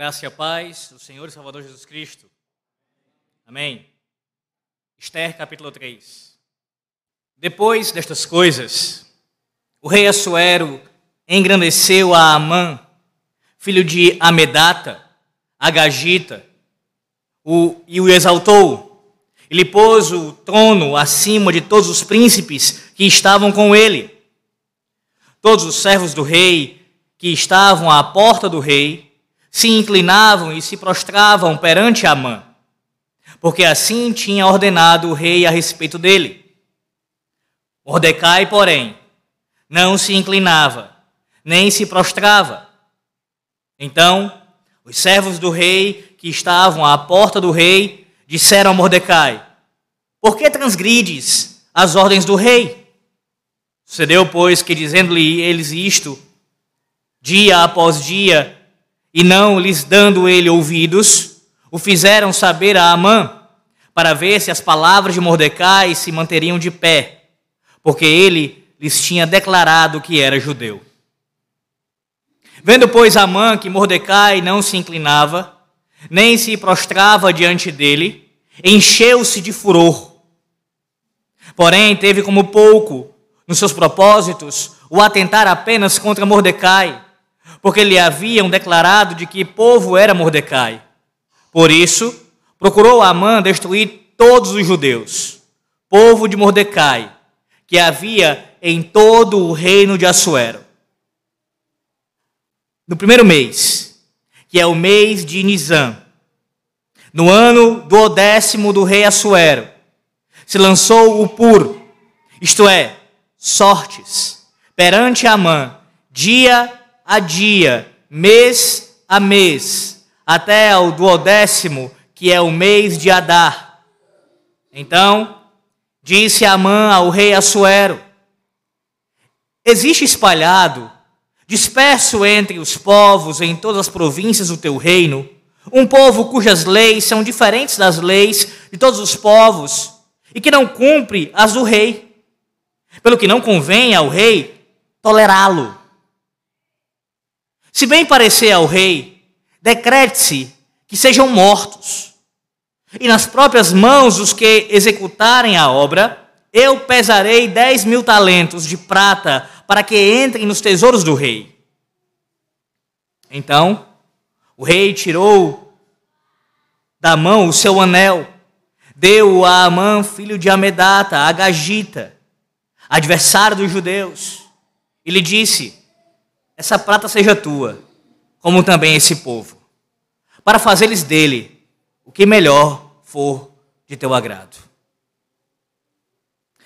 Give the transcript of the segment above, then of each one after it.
graça e a paz do Senhor e Salvador Jesus Cristo. Amém. Esther capítulo 3. Depois destas coisas, o rei Assuero engrandeceu a Amã, filho de Amedata, Agagita, o, e o exaltou. Ele pôs o trono acima de todos os príncipes que estavam com ele. Todos os servos do rei que estavam à porta do rei se inclinavam e se prostravam perante Amã, porque assim tinha ordenado o rei a respeito dele. Mordecai, porém, não se inclinava, nem se prostrava. Então, os servos do rei que estavam à porta do rei disseram a Mordecai: Por que transgrides as ordens do rei? Sucedeu, pois, que dizendo-lhe eles isto, dia após dia, e não lhes dando ele ouvidos, o fizeram saber a Amã, para ver se as palavras de Mordecai se manteriam de pé, porque ele lhes tinha declarado que era judeu. Vendo, pois, Amã que Mordecai não se inclinava, nem se prostrava diante dele, encheu-se de furor. Porém, teve como pouco nos seus propósitos o atentar apenas contra Mordecai, porque lhe haviam declarado de que povo era Mordecai. Por isso, procurou Amã destruir todos os judeus, povo de Mordecai, que havia em todo o reino de Assuero. No primeiro mês, que é o mês de Nizam, no ano do décimo do rei Assuero, se lançou o puro, isto é, sortes, perante Amã, dia a dia, mês a mês, até o duodécimo, que é o mês de Adar. Então, disse Amã ao rei Assuero: Existe espalhado, disperso entre os povos em todas as províncias do teu reino, um povo cujas leis são diferentes das leis de todos os povos e que não cumpre as do rei. Pelo que não convém ao rei tolerá-lo. Se bem parecer ao rei, decrete-se que sejam mortos. E nas próprias mãos dos que executarem a obra, eu pesarei dez mil talentos de prata para que entrem nos tesouros do rei. Então, o rei tirou da mão o seu anel, deu a Amã, filho de Amedata, a Gagita, adversário dos judeus, e lhe disse: essa prata seja tua, como também esse povo, para fazeres dele o que melhor for de teu agrado.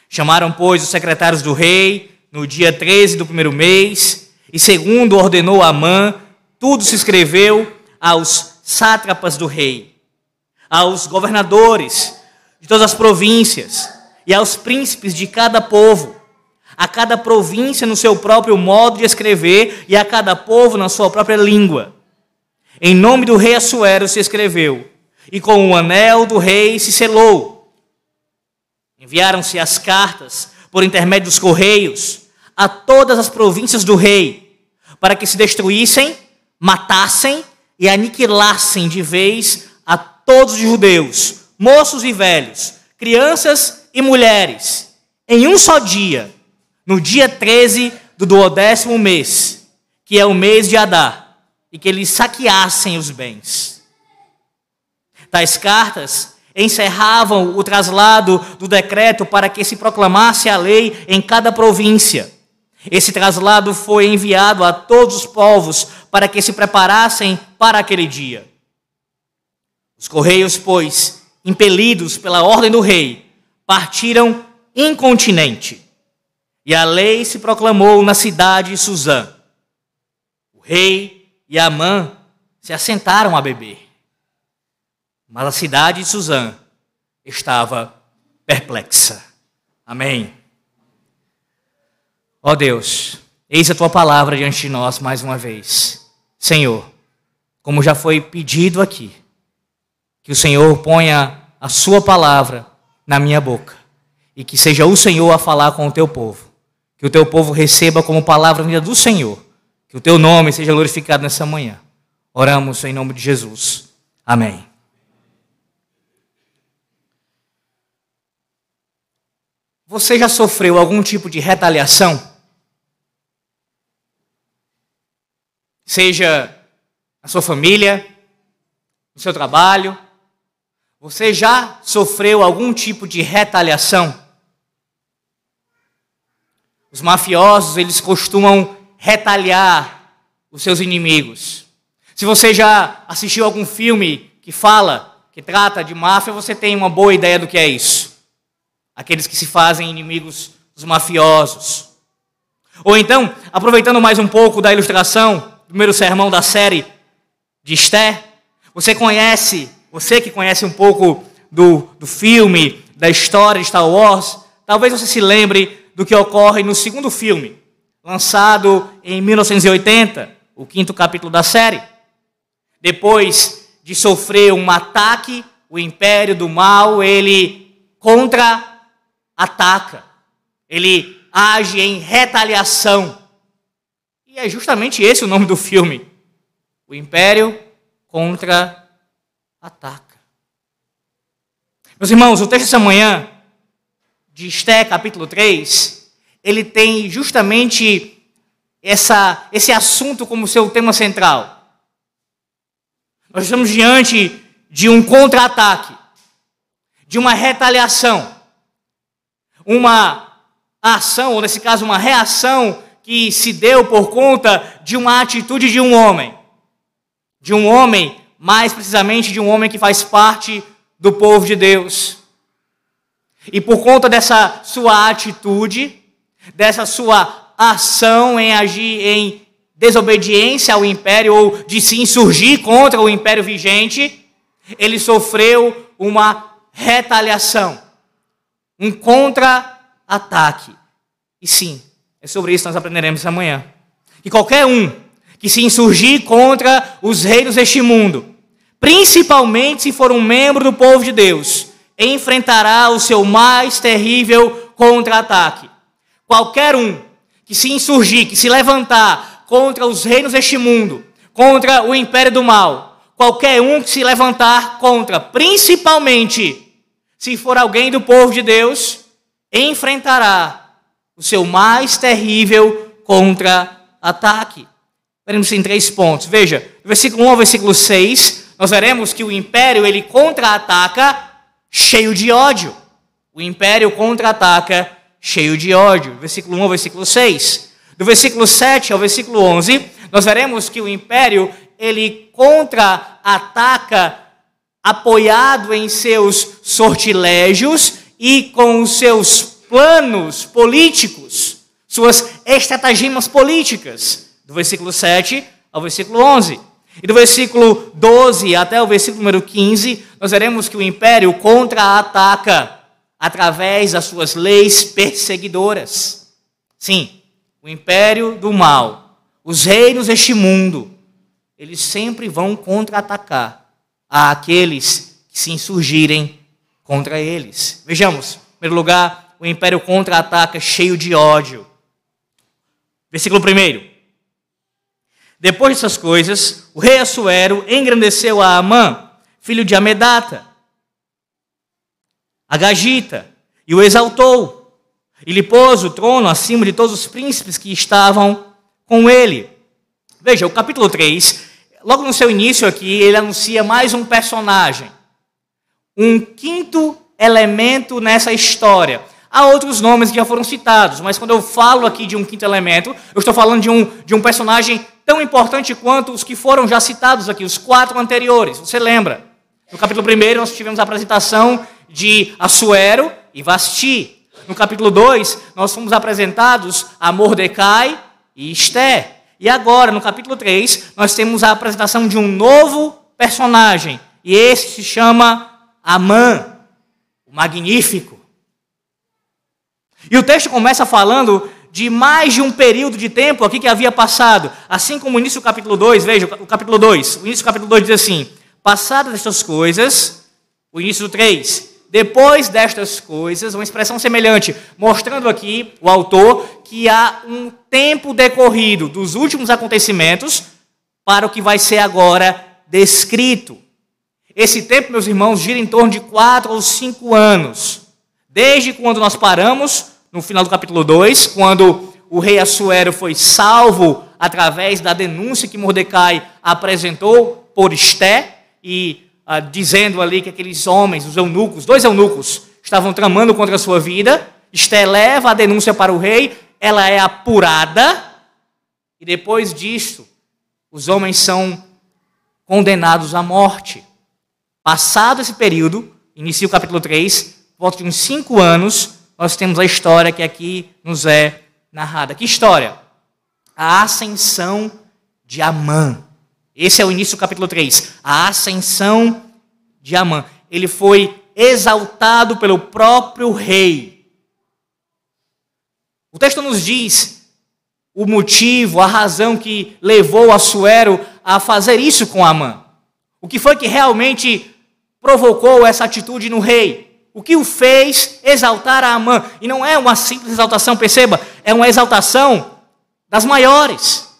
Chamaram, pois, os secretários do rei no dia 13 do primeiro mês, e segundo ordenou Amã, tudo se escreveu aos sátrapas do rei, aos governadores de todas as províncias e aos príncipes de cada povo a cada província no seu próprio modo de escrever e a cada povo na sua própria língua. Em nome do rei Assuero se escreveu, e com o anel do rei se selou. Enviaram-se as cartas por intermédio dos correios a todas as províncias do rei, para que se destruíssem, matassem e aniquilassem de vez a todos os judeus, moços e velhos, crianças e mulheres, em um só dia no dia 13 do duodécimo mês, que é o mês de Adá, e que eles saqueassem os bens. Tais cartas encerravam o traslado do decreto para que se proclamasse a lei em cada província. Esse traslado foi enviado a todos os povos para que se preparassem para aquele dia. Os correios, pois, impelidos pela ordem do rei, partiram incontinente e a lei se proclamou na cidade de Suzã. O rei e Amã se assentaram a beber. Mas a cidade de Suzã estava perplexa. Amém. Ó oh Deus, eis a tua palavra diante de nós mais uma vez. Senhor, como já foi pedido aqui, que o Senhor ponha a sua palavra na minha boca e que seja o Senhor a falar com o teu povo que o teu povo receba como palavra vinda do Senhor. Que o teu nome seja glorificado nessa manhã. Oramos em nome de Jesus. Amém. Você já sofreu algum tipo de retaliação? Seja na sua família, no seu trabalho, você já sofreu algum tipo de retaliação? Os mafiosos, eles costumam retaliar os seus inimigos. Se você já assistiu algum filme que fala, que trata de máfia, você tem uma boa ideia do que é isso. Aqueles que se fazem inimigos dos mafiosos. Ou então, aproveitando mais um pouco da ilustração, primeiro sermão da série de Esther, você conhece, você que conhece um pouco do, do filme, da história de Star Wars, talvez você se lembre do que ocorre no segundo filme, lançado em 1980, o quinto capítulo da série. Depois de sofrer um ataque, o império do mal, ele contra-ataca. Ele age em retaliação. E é justamente esse o nome do filme. O império contra-ataca. Meus irmãos, o texto dessa manhã de Esté, capítulo 3, ele tem justamente essa, esse assunto como seu tema central. Nós estamos diante de um contra-ataque, de uma retaliação, uma ação, ou nesse caso, uma reação que se deu por conta de uma atitude de um homem. De um homem, mais precisamente de um homem que faz parte do povo de Deus. E por conta dessa sua atitude, dessa sua ação em agir em desobediência ao império ou de se insurgir contra o império vigente, ele sofreu uma retaliação, um contra-ataque. E sim, é sobre isso que nós aprenderemos amanhã. Que qualquer um que se insurgir contra os reinos deste mundo, principalmente se for um membro do povo de Deus, enfrentará o seu mais terrível contra-ataque. Qualquer um que se insurgir, que se levantar contra os reinos deste mundo, contra o império do mal, qualquer um que se levantar contra, principalmente se for alguém do povo de Deus, enfrentará o seu mais terrível contra-ataque. Veremos em três pontos. Veja, versículo 1 ao versículo 6, nós veremos que o império ele contra-ataca cheio de ódio. O império contra-ataca cheio de ódio. Versículo 1 ao versículo 6. Do versículo 7 ao versículo 11, nós veremos que o império ele contra-ataca apoiado em seus sortilégios e com seus planos políticos, suas estratagemas políticas. Do versículo 7 ao versículo 11. E do versículo 12 até o versículo número 15, nós veremos que o império contra-ataca através das suas leis perseguidoras. Sim, o império do mal, os reinos deste mundo, eles sempre vão contra-atacar aqueles que se insurgirem contra eles. Vejamos, em primeiro lugar, o império contra-ataca cheio de ódio. Versículo 1. Depois dessas coisas, o rei Assuero engrandeceu a Amã, filho de Amedata, a Gagita, e o exaltou, e lhe pôs o trono acima de todos os príncipes que estavam com ele. Veja, o capítulo 3, logo no seu início aqui, ele anuncia mais um personagem, um quinto elemento nessa história. Há outros nomes que já foram citados, mas quando eu falo aqui de um quinto elemento, eu estou falando de um, de um personagem tão importante quanto os que foram já citados aqui, os quatro anteriores. Você lembra? No capítulo 1 nós tivemos a apresentação de Assuero e Vasti. No capítulo 2, nós fomos apresentados a Mordecai e Esté. E agora, no capítulo 3, nós temos a apresentação de um novo personagem. E esse se chama Amã, o Magnífico. E o texto começa falando de mais de um período de tempo aqui que havia passado. Assim como o início do capítulo 2, veja, o capítulo 2. O início do capítulo 2 diz assim: Passadas estas coisas, o início do 3. Depois destas coisas, uma expressão semelhante, mostrando aqui o autor que há um tempo decorrido dos últimos acontecimentos, para o que vai ser agora descrito. Esse tempo, meus irmãos, gira em torno de quatro ou cinco anos. Desde quando nós paramos, no final do capítulo 2, quando o rei Assuero foi salvo através da denúncia que Mordecai apresentou por Esté, e ah, dizendo ali que aqueles homens, os eunucos, dois eunucos, estavam tramando contra a sua vida. Esté leva a denúncia para o rei, ela é apurada, e depois disso, os homens são condenados à morte. Passado esse período, inicia o capítulo 3, volta de uns cinco anos, nós temos a história que aqui nos é narrada. Que história? A ascensão de Amã. Esse é o início do capítulo 3. A ascensão de Amã. Ele foi exaltado pelo próprio rei. O texto nos diz o motivo, a razão que levou Assuero a fazer isso com Amã. O que foi que realmente provocou essa atitude no rei? O que o fez exaltar a Amã? E não é uma simples exaltação, perceba, é uma exaltação das maiores.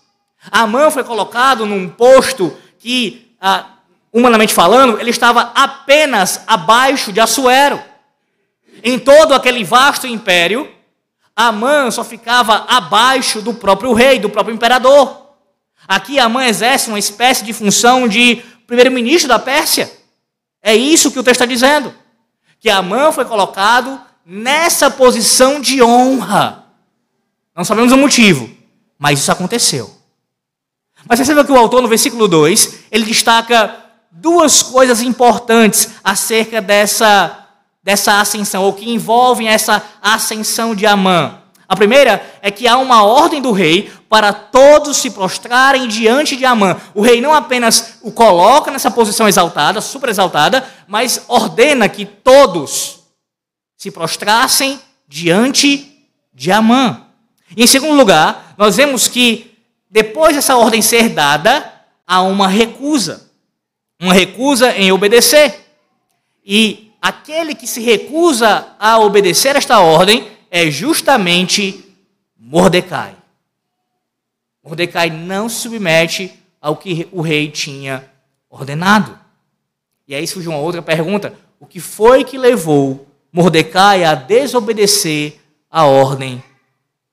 Amã foi colocado num posto que, ah, humanamente falando, ele estava apenas abaixo de Assuero. Em todo aquele vasto império, Amã só ficava abaixo do próprio rei, do próprio imperador. Aqui Amã exerce uma espécie de função de primeiro-ministro da Pérsia. É isso que o texto está dizendo. Que Amã foi colocado nessa posição de honra. Não sabemos o motivo, mas isso aconteceu. Mas perceba que o autor, no versículo 2, ele destaca duas coisas importantes acerca dessa, dessa ascensão, ou que envolvem essa ascensão de Amã. A primeira é que há uma ordem do rei para todos se prostrarem diante de Amã. O rei não apenas o coloca nessa posição exaltada, super exaltada, mas ordena que todos se prostrassem diante de Amã. E em segundo lugar, nós vemos que depois dessa ordem ser dada, há uma recusa. Uma recusa em obedecer. E aquele que se recusa a obedecer esta ordem é justamente Mordecai. Mordecai não se submete ao que o rei tinha ordenado. E aí surge uma outra pergunta: o que foi que levou Mordecai a desobedecer a ordem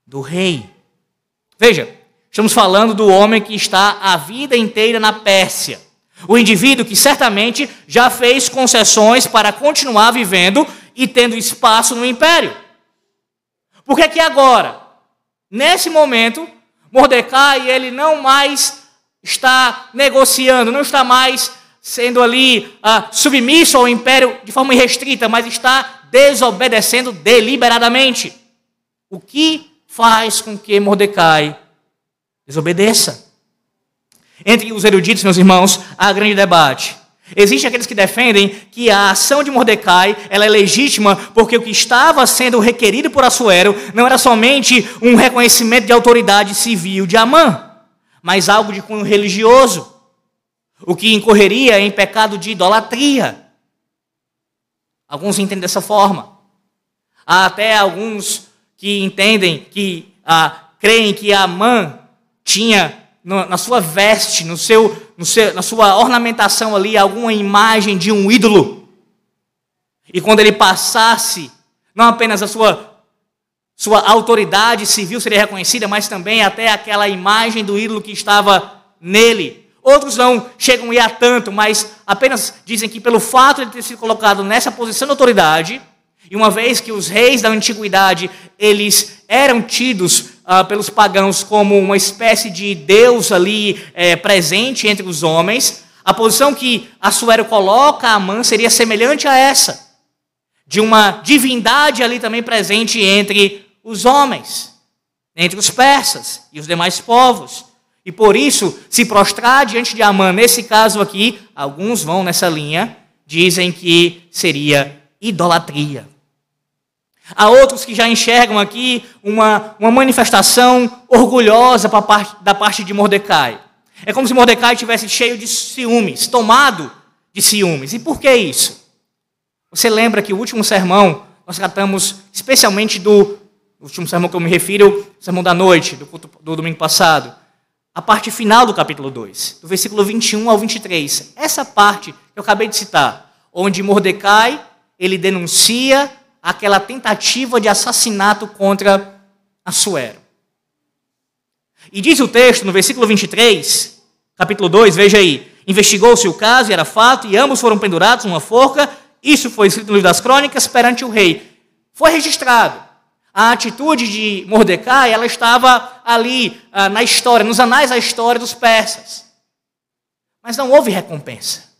do rei? Veja, estamos falando do homem que está a vida inteira na Pérsia. O indivíduo que certamente já fez concessões para continuar vivendo e tendo espaço no império. Por que que agora, nesse momento, Mordecai, ele não mais está negociando, não está mais sendo ali ah, submisso ao império de forma irrestrita, mas está desobedecendo deliberadamente. O que faz com que Mordecai desobedeça? Entre os eruditos, meus irmãos, há grande debate. Existem aqueles que defendem que a ação de Mordecai ela é legítima porque o que estava sendo requerido por Assuero não era somente um reconhecimento de autoridade civil de Amã, mas algo de cunho religioso, o que incorreria em pecado de idolatria. Alguns entendem dessa forma. Há até alguns que entendem que ah, creem que Amã tinha na sua veste, no seu, no seu, na sua ornamentação ali, alguma imagem de um ídolo. E quando ele passasse, não apenas a sua, sua autoridade civil seria reconhecida, mas também até aquela imagem do ídolo que estava nele. Outros não chegam a ir a tanto, mas apenas dizem que pelo fato de ter sido colocado nessa posição de autoridade, e uma vez que os reis da antiguidade, eles eram tidos ah, pelos pagãos como uma espécie de Deus ali é, presente entre os homens, a posição que Assuero coloca a Amã seria semelhante a essa, de uma divindade ali também presente entre os homens, entre os persas e os demais povos. E por isso, se prostrar diante de Amã, nesse caso aqui, alguns vão nessa linha, dizem que seria idolatria. Há outros que já enxergam aqui uma, uma manifestação orgulhosa parte, da parte de Mordecai. É como se Mordecai tivesse cheio de ciúmes, tomado de ciúmes. E por que isso? Você lembra que o último sermão, nós tratamos especialmente do último sermão que eu me refiro, o sermão da noite, do, do domingo passado. a parte final do capítulo 2, do versículo 21 ao 23. Essa parte que eu acabei de citar, onde Mordecai, ele denuncia aquela tentativa de assassinato contra Assuero. E diz o texto no versículo 23, capítulo 2, veja aí, investigou-se o caso e era fato, e ambos foram pendurados numa forca, isso foi escrito no livro das crônicas perante o rei. Foi registrado. A atitude de Mordecai, ela estava ali ah, na história, nos anais da história dos persas. Mas não houve recompensa.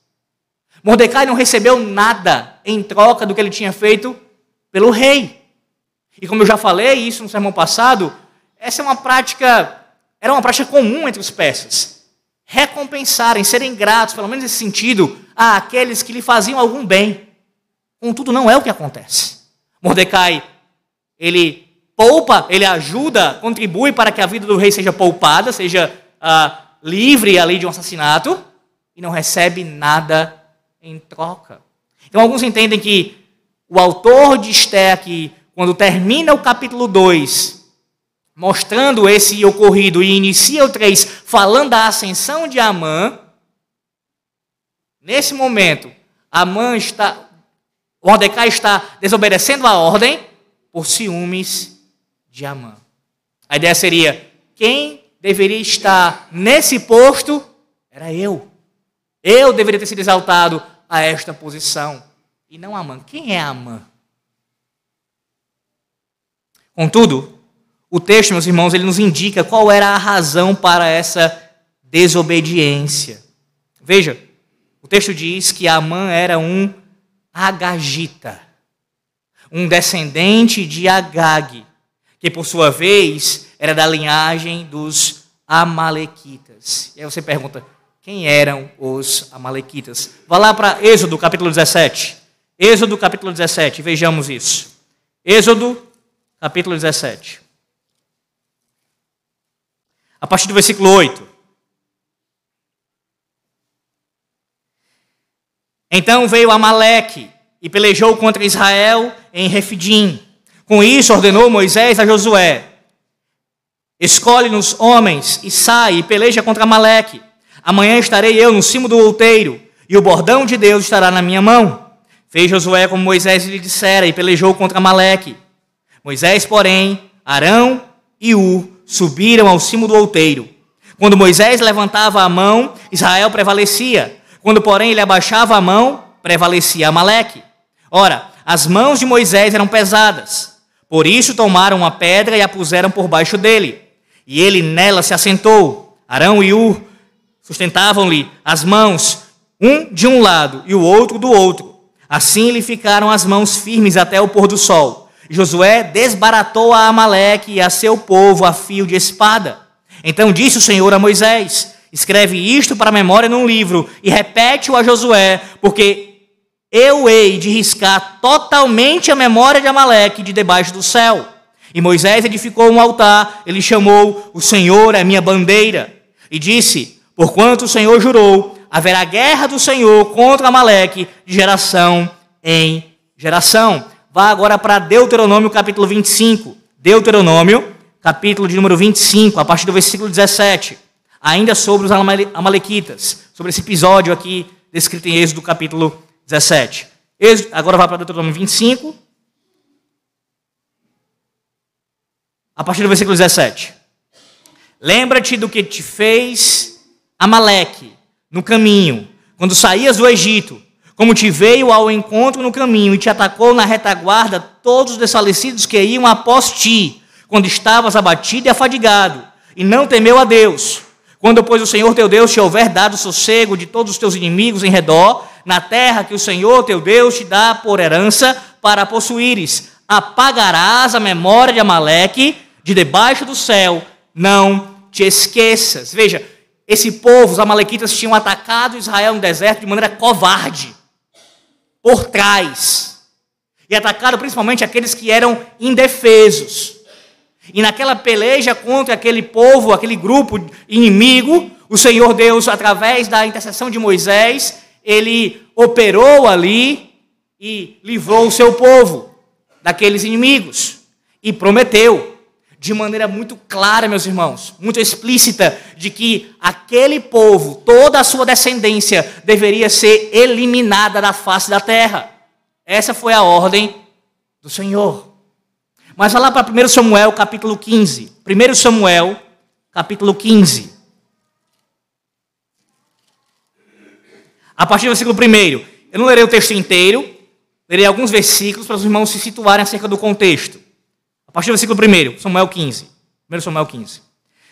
Mordecai não recebeu nada em troca do que ele tinha feito pelo rei. E como eu já falei isso no sermão passado, essa é uma prática, era uma prática comum entre os persas. Recompensarem, serem gratos, pelo menos nesse sentido, a aqueles que lhe faziam algum bem. Contudo, não é o que acontece. Mordecai ele poupa, ele ajuda, contribui para que a vida do rei seja poupada, seja ah, livre ali de um assassinato, e não recebe nada em troca. Então, alguns entendem que o autor de Esté aqui, quando termina o capítulo 2, mostrando esse ocorrido, e inicia o 3, falando da ascensão de Amã, nesse momento, Amã está, Mordecai está desobedecendo a ordem, por ciúmes de Amã. A ideia seria: quem deveria estar nesse posto era eu. Eu deveria ter sido exaltado a esta posição e não Amã. Quem é Amã? Contudo, o texto, meus irmãos, ele nos indica qual era a razão para essa desobediência. Veja, o texto diz que Amã era um agagita um descendente de Agag, que por sua vez era da linhagem dos Amalequitas. E aí você pergunta, quem eram os Amalequitas? Vá lá para Êxodo capítulo 17. Êxodo capítulo 17, vejamos isso. Êxodo capítulo 17. A partir do versículo 8. Então veio Amaleque e pelejou contra Israel em Refidim. Com isso ordenou Moisés a Josué: Escolhe-nos homens e sai e peleja contra Maleque. Amanhã estarei eu no cimo do outeiro, e o bordão de Deus estará na minha mão. Fez Josué como Moisés lhe dissera e pelejou contra Maleque. Moisés, porém, Arão e Ur subiram ao cimo do outeiro. Quando Moisés levantava a mão, Israel prevalecia. Quando, porém, ele abaixava a mão, prevalecia Amaleque. Ora, as mãos de Moisés eram pesadas. Por isso tomaram uma pedra e a puseram por baixo dele. E ele nela se assentou. Arão e Ur sustentavam-lhe as mãos, um de um lado e o outro do outro. Assim lhe ficaram as mãos firmes até o pôr do sol. Josué desbaratou a Amaleque e a seu povo a fio de espada. Então disse o Senhor a Moisés: Escreve isto para a memória num livro e repete-o a Josué, porque eu hei de riscar totalmente a memória de Amaleque de debaixo do céu. E Moisés edificou um altar, ele chamou: O Senhor é minha bandeira. E disse: Porquanto o Senhor jurou, haverá guerra do Senhor contra Amaleque de geração em geração. Vá agora para Deuteronômio capítulo 25. Deuteronômio, capítulo de número 25, a partir do versículo 17. Ainda sobre os Amalequitas, sobre esse episódio aqui descrito em Êxodo capítulo 17. Agora vai para Deuteronômio 25. A partir do versículo 17. Lembra-te do que te fez Amaleque no caminho, quando saías do Egito, como te veio ao encontro no caminho e te atacou na retaguarda todos os desfalecidos que iam após ti, quando estavas abatido e afadigado, e não temeu a Deus. Quando, pois, o Senhor teu Deus te houver dado sossego de todos os teus inimigos em redor, na terra que o Senhor teu Deus te dá por herança para possuíres. Apagarás a memória de Amaleque de debaixo do céu, não te esqueças. Veja, esse povo, os amalequitas, tinham atacado Israel no deserto de maneira covarde, por trás. E atacaram principalmente aqueles que eram indefesos. E naquela peleja contra aquele povo, aquele grupo inimigo, o Senhor Deus, através da intercessão de Moisés, ele operou ali e livrou o seu povo daqueles inimigos. E prometeu: de maneira muito clara, meus irmãos, muito explícita, de que aquele povo, toda a sua descendência, deveria ser eliminada da face da terra. Essa foi a ordem do Senhor. Mas vai lá para 1 Samuel, capítulo 15. 1 Samuel, capítulo 15. A partir do versículo 1. Eu não lerei o texto inteiro, lerei alguns versículos para os irmãos se situarem acerca do contexto. A partir do versículo 1, Samuel 15. 1 Samuel 15.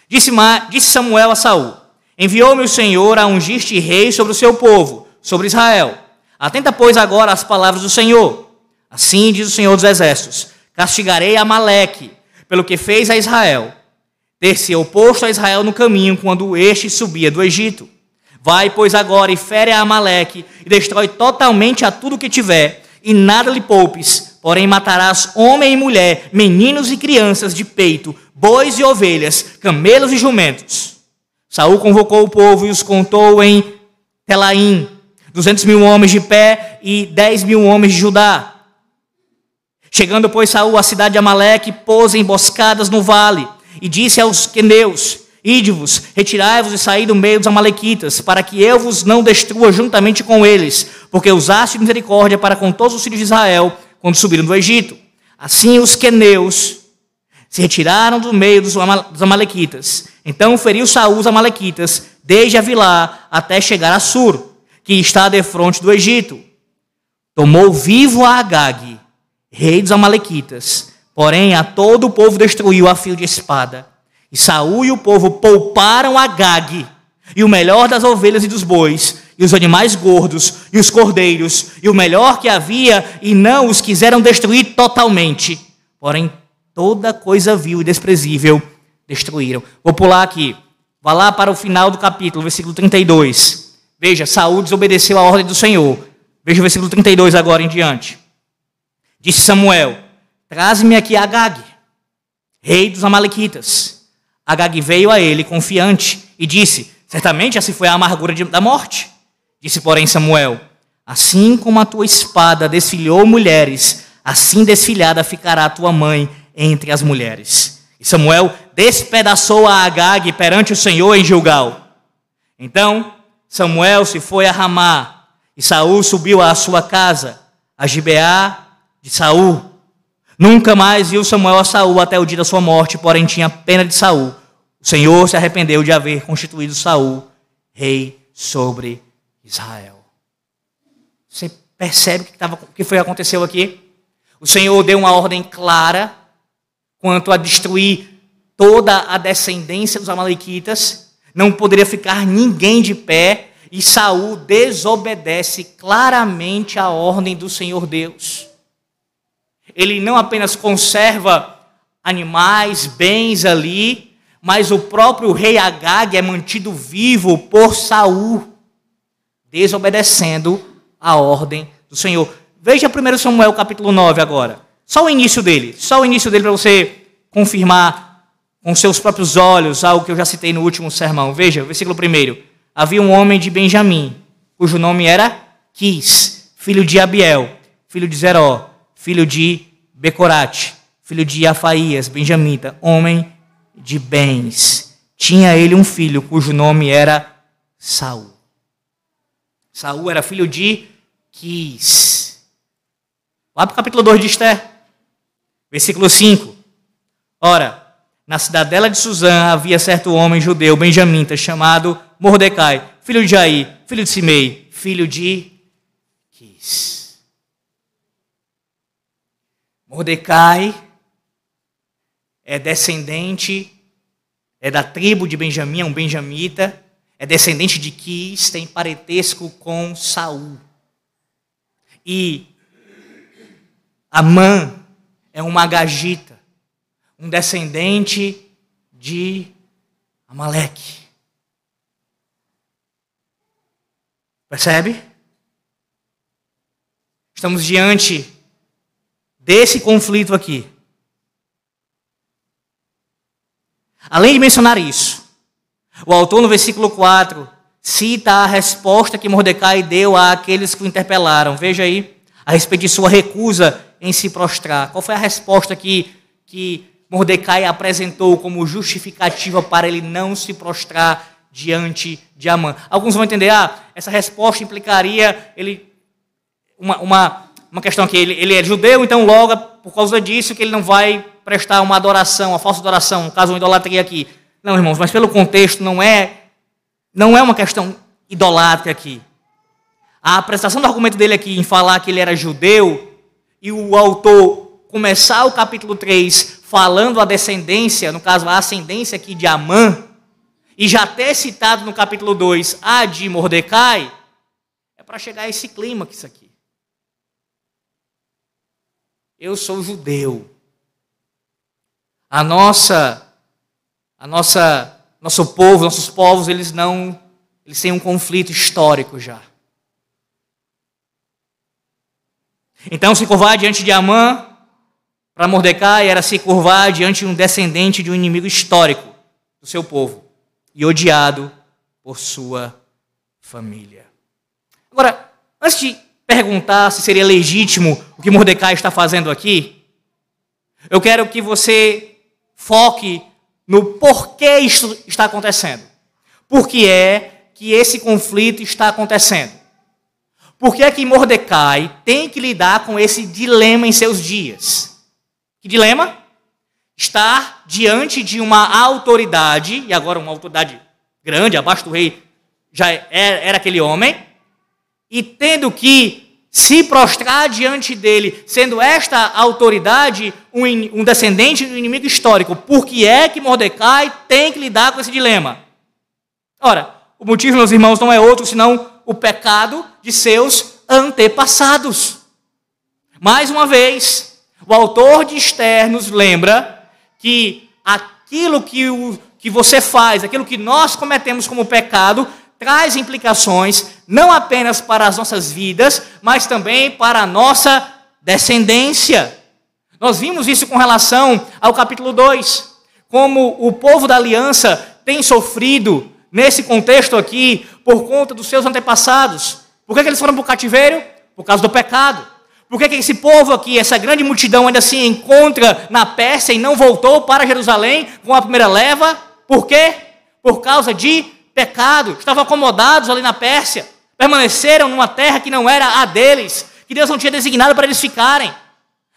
Disse, disse Samuel a Saul: Enviou-me o Senhor a ungir-te rei sobre o seu povo, sobre Israel. Atenta, pois, agora às palavras do Senhor. Assim diz o Senhor dos Exércitos: Castigarei Amaleque pelo que fez a Israel. Ter-se oposto a Israel no caminho quando este subia do Egito. Vai, pois, agora e fere a Amaleque e destrói totalmente a tudo que tiver, e nada lhe poupes, porém matarás homem e mulher, meninos e crianças de peito, bois e ovelhas, camelos e jumentos. Saul convocou o povo e os contou em Telaim, duzentos mil homens de pé e dez mil homens de Judá. Chegando, pois, Saul à cidade de Amaleque, pôs emboscadas no vale, e disse aos queneus, Ide-vos, retirai-vos e saí do meio dos amalequitas, para que eu vos não destrua juntamente com eles, porque usaste misericórdia para com todos os filhos de Israel, quando subiram do Egito. Assim os queneus se retiraram do meio dos amalequitas. Então feriu Saul os amalequitas, desde Avilá até chegar a Sur, que está de frente do Egito. Tomou vivo a Agag, rei dos amalequitas, porém a todo o povo destruiu a fio de espada. E Saul e o povo pouparam Agag, e o melhor das ovelhas e dos bois, e os animais gordos, e os cordeiros, e o melhor que havia, e não os quiseram destruir totalmente. Porém, toda coisa vil e desprezível destruíram. Vou pular aqui. Vá lá para o final do capítulo, versículo 32. Veja, Saúl desobedeceu a ordem do Senhor. Veja o versículo 32 agora em diante. Disse Samuel: Traze-me aqui Agag, rei dos Amalequitas. Agag veio a ele confiante e disse: Certamente assim foi a amargura da morte. Disse, porém, Samuel: Assim como a tua espada desfilhou mulheres, assim desfilhada ficará a tua mãe entre as mulheres. E Samuel despedaçou a Agag perante o Senhor em Gilgal. Então Samuel se foi a Ramá, e Saul subiu à sua casa, a Gibeá de Saul. Nunca mais viu Samuel a Saul até o dia da sua morte, porém tinha pena de Saul. O Senhor se arrependeu de haver constituído Saul rei sobre Israel. Você percebe o que, tava, que foi aconteceu aqui? O Senhor deu uma ordem clara quanto a destruir toda a descendência dos amalequitas. Não poderia ficar ninguém de pé e Saul desobedece claramente a ordem do Senhor Deus. Ele não apenas conserva animais, bens ali, mas o próprio rei Agag é mantido vivo por Saul desobedecendo a ordem do Senhor. Veja 1 Samuel capítulo 9 agora. Só o início dele, só o início dele para você confirmar com seus próprios olhos algo que eu já citei no último sermão. Veja, versículo 1. Havia um homem de Benjamim, cujo nome era Quis, filho de Abiel, filho de Zeró, filho de Becorate, filho de Afaías, benjamita, homem de bens. Tinha ele um filho cujo nome era Saul. Saul era filho de Quis. Lá para o capítulo 2 de Esther, versículo 5. Ora, na cidadela de Suzã havia certo homem judeu, benjamita, chamado Mordecai, filho de Jair, filho de Simei, filho de Quis. Mordecai é descendente, é da tribo de Benjamim, é um benjamita, é descendente de Quis, tem parentesco com Saul. E Amã é uma agagita, um descendente de Amaleque. Percebe? Estamos diante desse conflito aqui. Além de mencionar isso, o autor, no versículo 4, cita a resposta que Mordecai deu àqueles que o interpelaram. Veja aí, a respeito de sua recusa em se prostrar. Qual foi a resposta que, que Mordecai apresentou como justificativa para ele não se prostrar diante de Amã. Alguns vão entender, ah, essa resposta implicaria ele uma, uma, uma questão que ele, ele é judeu, então logo por causa disso que ele não vai prestar uma adoração, uma falsa adoração, no caso uma idolatria aqui. Não, irmãos, mas pelo contexto não é não é uma questão idolátrica aqui. A apresentação do argumento dele aqui em falar que ele era judeu e o autor começar o capítulo 3 falando a descendência, no caso a ascendência aqui de Amã, e já ter citado no capítulo 2 a de Mordecai, é para chegar a esse clímax aqui. Eu sou judeu. A nossa, a nossa, nosso povo, nossos povos, eles não, eles têm um conflito histórico já. Então se curvar diante de Amã, para Mordecai era se curvar diante de um descendente de um inimigo histórico do seu povo e odiado por sua família. Agora, antes de perguntar se seria legítimo o que Mordecai está fazendo aqui, eu quero que você foque no porquê isso está acontecendo. Por que é que esse conflito está acontecendo? Por que é que Mordecai tem que lidar com esse dilema em seus dias? Que dilema? estar diante de uma autoridade, e agora uma autoridade grande, abaixo do rei, já é, era aquele homem, e tendo que se prostrar diante dele, sendo esta autoridade um, um descendente do inimigo histórico, por que é que Mordecai tem que lidar com esse dilema? Ora, o motivo, meus irmãos, não é outro senão o pecado de seus antepassados. Mais uma vez, o autor de Esther nos lembra que aquilo que, o, que você faz, aquilo que nós cometemos como pecado, traz implicações não apenas para as nossas vidas, mas também para a nossa descendência. Nós vimos isso com relação ao capítulo 2, como o povo da aliança tem sofrido nesse contexto aqui por conta dos seus antepassados. Por que, que eles foram para o cativeiro? Por causa do pecado. Por que, que esse povo aqui, essa grande multidão, ainda se encontra na Pérsia e não voltou para Jerusalém com a primeira leva? Por quê? Por causa de pecado. Estavam acomodados ali na Pérsia. Permaneceram numa terra que não era a deles, que Deus não tinha designado para eles ficarem.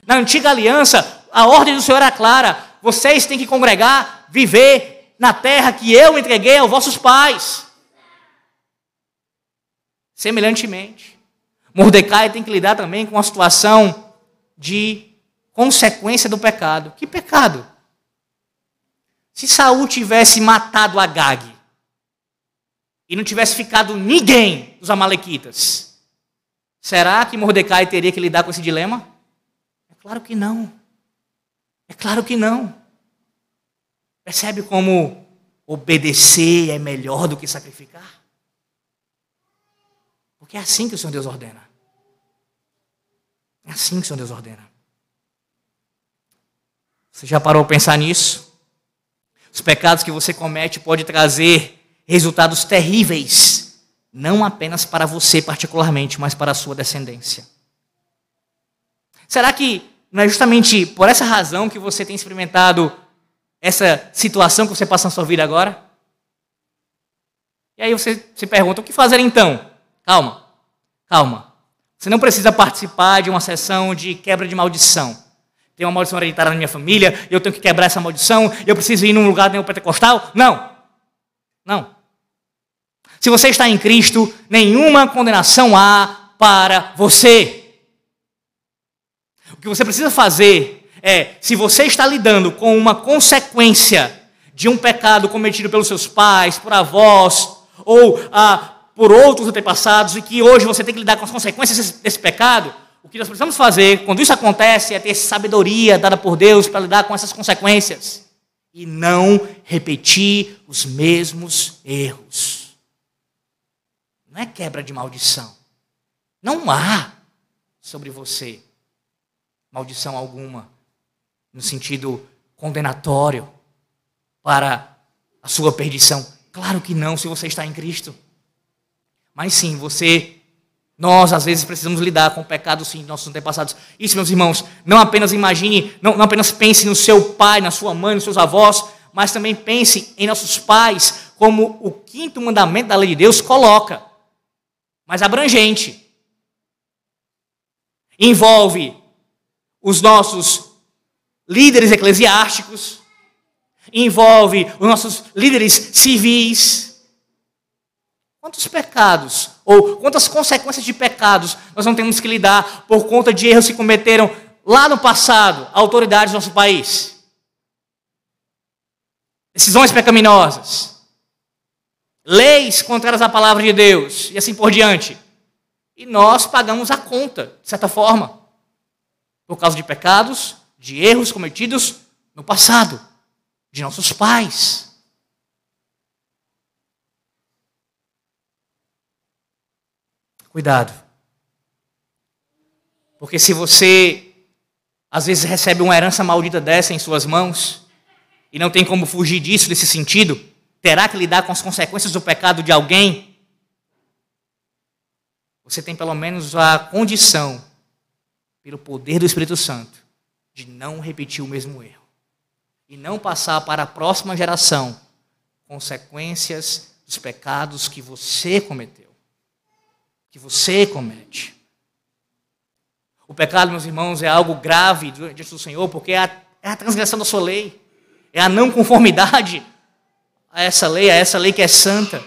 Na antiga aliança, a ordem do Senhor era clara: vocês têm que congregar, viver na terra que eu entreguei aos vossos pais. Semelhantemente, Mordecai tem que lidar também com a situação de consequência do pecado. Que pecado? Se Saul tivesse matado Agag e não tivesse ficado ninguém dos amalequitas, será que Mordecai teria que lidar com esse dilema? É claro que não. É claro que não. Percebe como obedecer é melhor do que sacrificar? Porque é assim que o Senhor Deus ordena. É assim que o Senhor Deus ordena. Você já parou para pensar nisso? Os pecados que você comete podem trazer resultados terríveis, não apenas para você particularmente, mas para a sua descendência. Será que não é justamente por essa razão que você tem experimentado essa situação que você passa na sua vida agora? E aí você se pergunta: o que fazer então? Calma, calma. Você não precisa participar de uma sessão de quebra de maldição. Tem uma maldição hereditária na minha família, eu tenho que quebrar essa maldição, eu preciso ir num lugar neopentecostal? Não. Não. Se você está em Cristo, nenhuma condenação há para você. O que você precisa fazer é, se você está lidando com uma consequência de um pecado cometido pelos seus pais, por avós, ou ah, por outros antepassados e que hoje você tem que lidar com as consequências desse pecado, o que nós precisamos fazer quando isso acontece é ter sabedoria dada por Deus para lidar com essas consequências e não repetir os mesmos erros. Não é quebra de maldição. Não há sobre você maldição alguma no sentido condenatório para a sua perdição. Claro que não, se você está em Cristo. Mas sim, você Nós, às vezes, precisamos lidar com o pecado, sim, de nossos antepassados. Isso, meus irmãos, não apenas imagine, não, não apenas pense no seu pai, na sua mãe, nos seus avós, mas também pense em nossos pais, como o quinto mandamento da lei de Deus coloca, mas abrangente. Envolve os nossos líderes eclesiásticos, envolve os nossos líderes civis, Quantos pecados, ou quantas consequências de pecados nós não temos que lidar por conta de erros que cometeram lá no passado autoridades do nosso país? Decisões pecaminosas, leis contrárias à palavra de Deus e assim por diante. E nós pagamos a conta, de certa forma, por causa de pecados, de erros cometidos no passado, de nossos pais. Cuidado. Porque se você, às vezes, recebe uma herança maldita dessa em suas mãos, e não tem como fugir disso, desse sentido, terá que lidar com as consequências do pecado de alguém, você tem pelo menos a condição, pelo poder do Espírito Santo, de não repetir o mesmo erro. E não passar para a próxima geração consequências dos pecados que você cometeu que você comete. O pecado, meus irmãos, é algo grave diante do Senhor, porque é a, é a transgressão da sua lei, é a não conformidade a essa lei, a essa lei que é santa.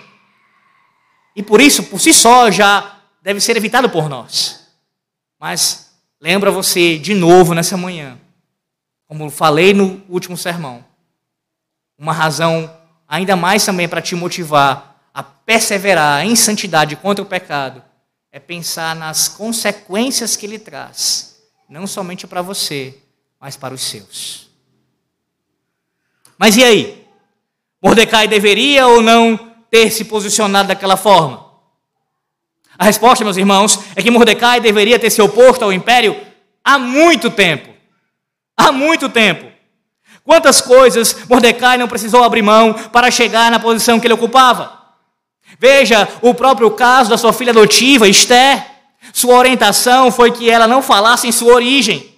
E por isso, por si só, já deve ser evitado por nós. Mas lembra você de novo nessa manhã, como falei no último sermão, uma razão ainda mais também para te motivar a perseverar em santidade contra o pecado é pensar nas consequências que ele traz, não somente para você, mas para os seus. Mas e aí? Mordecai deveria ou não ter se posicionado daquela forma? A resposta, meus irmãos, é que Mordecai deveria ter se oposto ao império há muito tempo. Há muito tempo. Quantas coisas Mordecai não precisou abrir mão para chegar na posição que ele ocupava? Veja o próprio caso da sua filha adotiva, Esther. Sua orientação foi que ela não falasse em sua origem.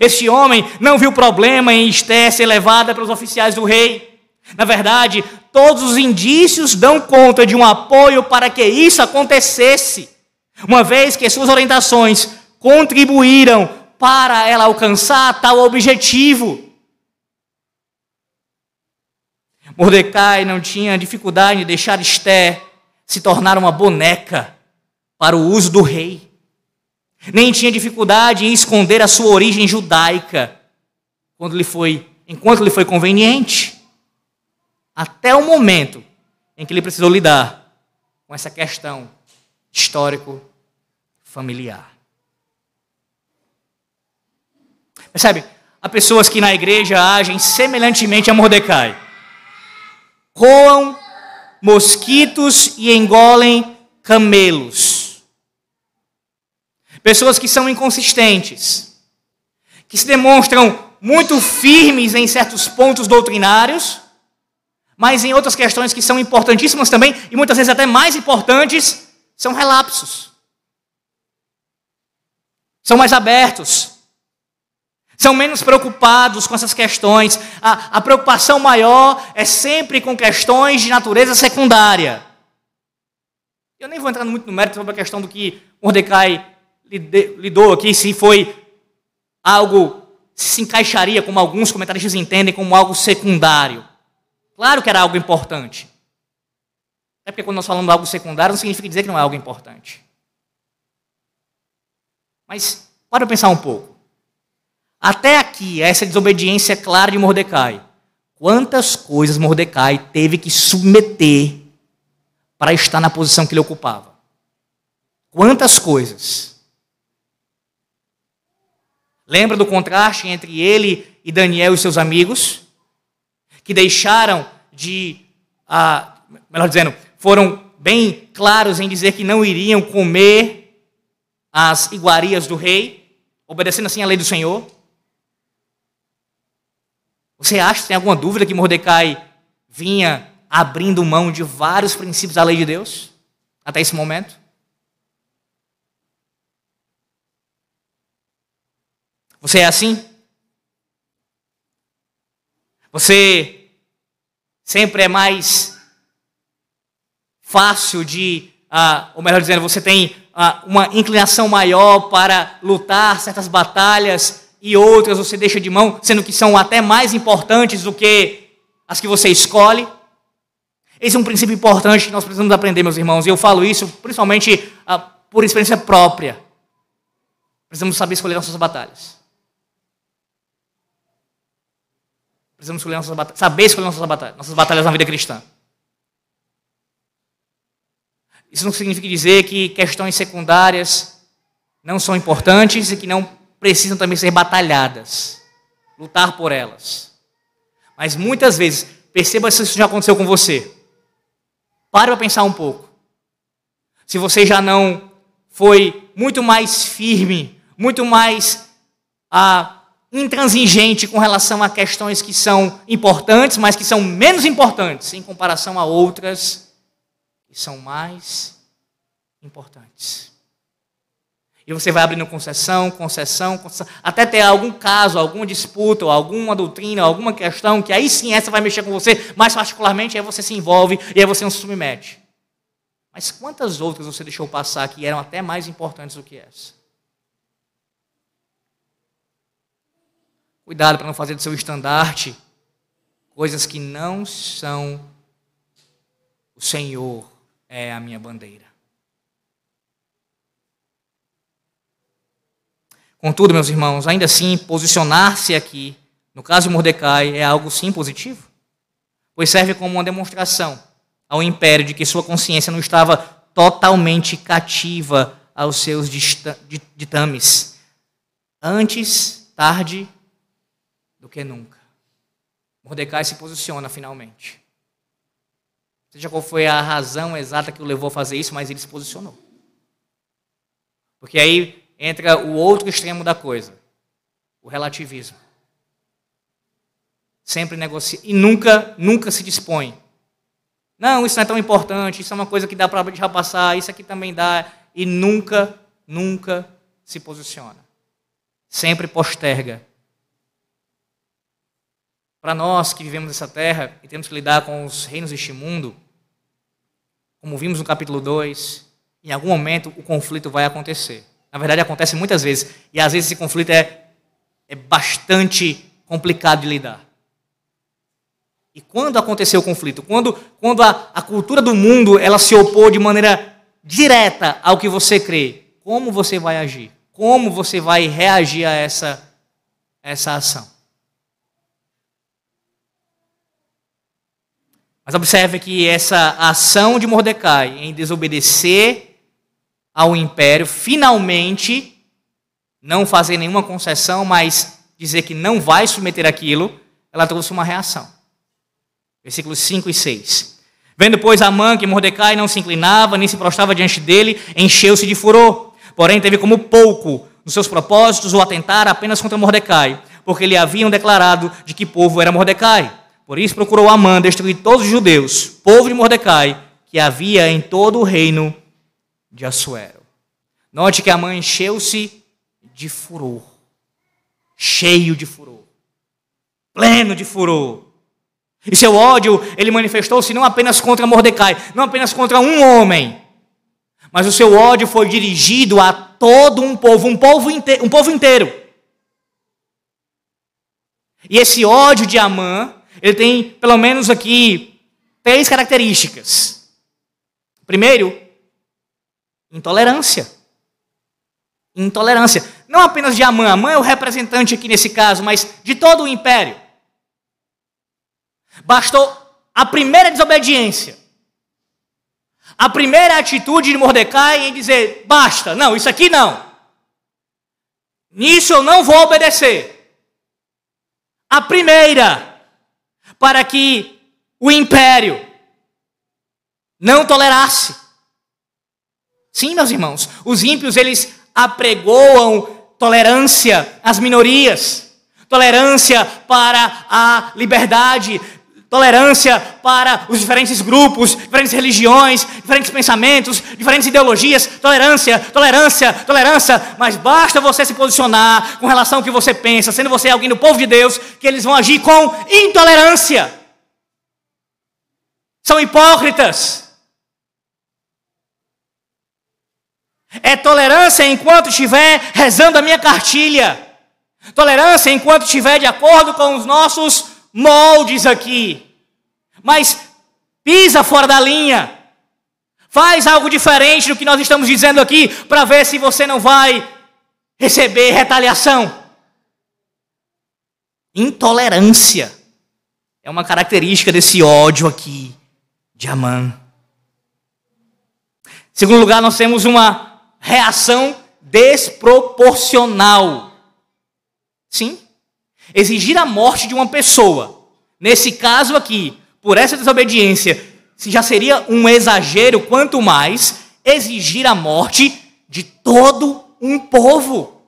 Este homem não viu problema em Esther ser levada pelos oficiais do rei. Na verdade, todos os indícios dão conta de um apoio para que isso acontecesse, uma vez que suas orientações contribuíram para ela alcançar tal objetivo. Mordecai não tinha dificuldade em deixar Esther se tornar uma boneca para o uso do rei. Nem tinha dificuldade em esconder a sua origem judaica quando lhe foi, enquanto lhe foi conveniente. Até o momento em que ele precisou lidar com essa questão histórico familiar. Percebe? Há pessoas que na igreja agem semelhantemente a Mordecai roam mosquitos e engolem camelos. Pessoas que são inconsistentes, que se demonstram muito firmes em certos pontos doutrinários, mas em outras questões que são importantíssimas também, e muitas vezes até mais importantes, são relapsos. São mais abertos, são menos preocupados com essas questões. A, a, preocupação maior é sempre com questões de natureza secundária. Eu nem vou entrar muito no mérito sobre a questão do que Mordecai lidou aqui, se foi algo, se encaixaria, como alguns comentaristas entendem, como algo secundário. Claro que era algo importante. É porque quando nós falamos de algo secundário, não significa dizer que não é algo importante. Mas, para pensar um pouco. Até aqui, essa desobediência clara de Mordecai. Quantas coisas Mordecai teve que submeter para estar na posição que ele ocupava? Quantas coisas? Lembra do contraste entre ele e Daniel e seus amigos? Que deixaram de, ah, melhor dizendo, foram bem claros em dizer que não iriam comer as iguarias do rei, obedecendo assim a lei do Senhor. Você acha que tem alguma dúvida que Mordecai vinha abrindo mão de vários princípios da lei de Deus até esse momento? Você é assim? Você sempre é mais fácil de, ah, ou melhor dizendo, você tem ah, uma inclinação maior para lutar certas batalhas e outras você deixa de mão, sendo que são até mais importantes do que as que você escolhe. Esse é um princípio importante que nós precisamos aprender, meus irmãos, e eu falo isso principalmente ah, por experiência própria. Precisamos saber escolher nossas batalhas. Precisamos escolher nossas batalhas, saber escolher nossas batalhas, nossas batalhas na vida cristã. Isso não significa dizer que questões secundárias não são importantes e que não precisam também ser batalhadas, lutar por elas. Mas muitas vezes, perceba se isso já aconteceu com você. Pare para pensar um pouco. Se você já não foi muito mais firme, muito mais ah, intransigente com relação a questões que são importantes, mas que são menos importantes em comparação a outras que são mais importantes. E você vai abrindo concessão, concessão, concessão, até ter algum caso, alguma disputa, alguma doutrina, alguma questão, que aí sim essa vai mexer com você, mais particularmente, aí você se envolve e aí você não se submete. Mas quantas outras você deixou passar que eram até mais importantes do que essa? Cuidado para não fazer do seu estandarte coisas que não são o Senhor é a minha bandeira. Contudo, meus irmãos, ainda assim, posicionar-se aqui, no caso de Mordecai, é algo sim positivo, pois serve como uma demonstração ao império de que sua consciência não estava totalmente cativa aos seus ditames. Antes, tarde do que nunca. Mordecai se posiciona finalmente. Seja qual foi a razão exata que o levou a fazer isso, mas ele se posicionou. Porque aí entra o outro extremo da coisa, o relativismo. Sempre negocia e nunca, nunca se dispõe. Não, isso não é tão importante, isso é uma coisa que dá para deixar passar, isso aqui também dá. E nunca, nunca se posiciona. Sempre posterga. Para nós que vivemos nessa terra e temos que lidar com os reinos deste mundo, como vimos no capítulo 2, em algum momento o conflito vai acontecer. Na verdade, acontece muitas vezes. E às vezes esse conflito é, é bastante complicado de lidar. E quando aconteceu o conflito? Quando, quando a, a cultura do mundo ela se opôs de maneira direta ao que você crê, como você vai agir? Como você vai reagir a essa, essa ação? Mas observe que essa ação de Mordecai em desobedecer ao império, finalmente, não fazer nenhuma concessão, mas dizer que não vai submeter aquilo, ela trouxe uma reação. Versículos 5 e 6. Vendo, pois, Amã que Mordecai não se inclinava, nem se prostrava diante dele, encheu-se de furor. Porém, teve como pouco nos seus propósitos o atentar apenas contra Mordecai, porque lhe haviam declarado de que povo era Mordecai. Por isso procurou Amã destruir todos os judeus, povo de Mordecai, que havia em todo o reino de Assuero. Note que Amã encheu-se de furor. Cheio de furor. Pleno de furor. E seu ódio, ele manifestou-se não apenas contra Mordecai, não apenas contra um homem, mas o seu ódio foi dirigido a todo um povo, um povo, inteiro, um povo inteiro. E esse ódio de Amã ele tem pelo menos aqui três características. Primeiro, intolerância. Intolerância. Não apenas de Amã, Amã é o representante aqui nesse caso, mas de todo o império. Bastou a primeira desobediência. A primeira atitude de Mordecai em dizer: basta, não, isso aqui não. Nisso eu não vou obedecer. A primeira para que o império não tolerasse. Sim, meus irmãos, os ímpios eles apregoam tolerância às minorias, tolerância para a liberdade, tolerância para os diferentes grupos, diferentes religiões, diferentes pensamentos, diferentes ideologias, tolerância, tolerância, tolerância, mas basta você se posicionar com relação ao que você pensa, sendo você alguém do povo de Deus, que eles vão agir com intolerância. São hipócritas. É tolerância enquanto estiver rezando a minha cartilha. Tolerância enquanto estiver de acordo com os nossos moldes aqui. Mas pisa fora da linha. Faz algo diferente do que nós estamos dizendo aqui para ver se você não vai receber retaliação. Intolerância é uma característica desse ódio aqui de Amã. Em segundo lugar, nós temos uma reação desproporcional. Sim, exigir a morte de uma pessoa, nesse caso aqui, por essa desobediência, se já seria um exagero, quanto mais exigir a morte de todo um povo.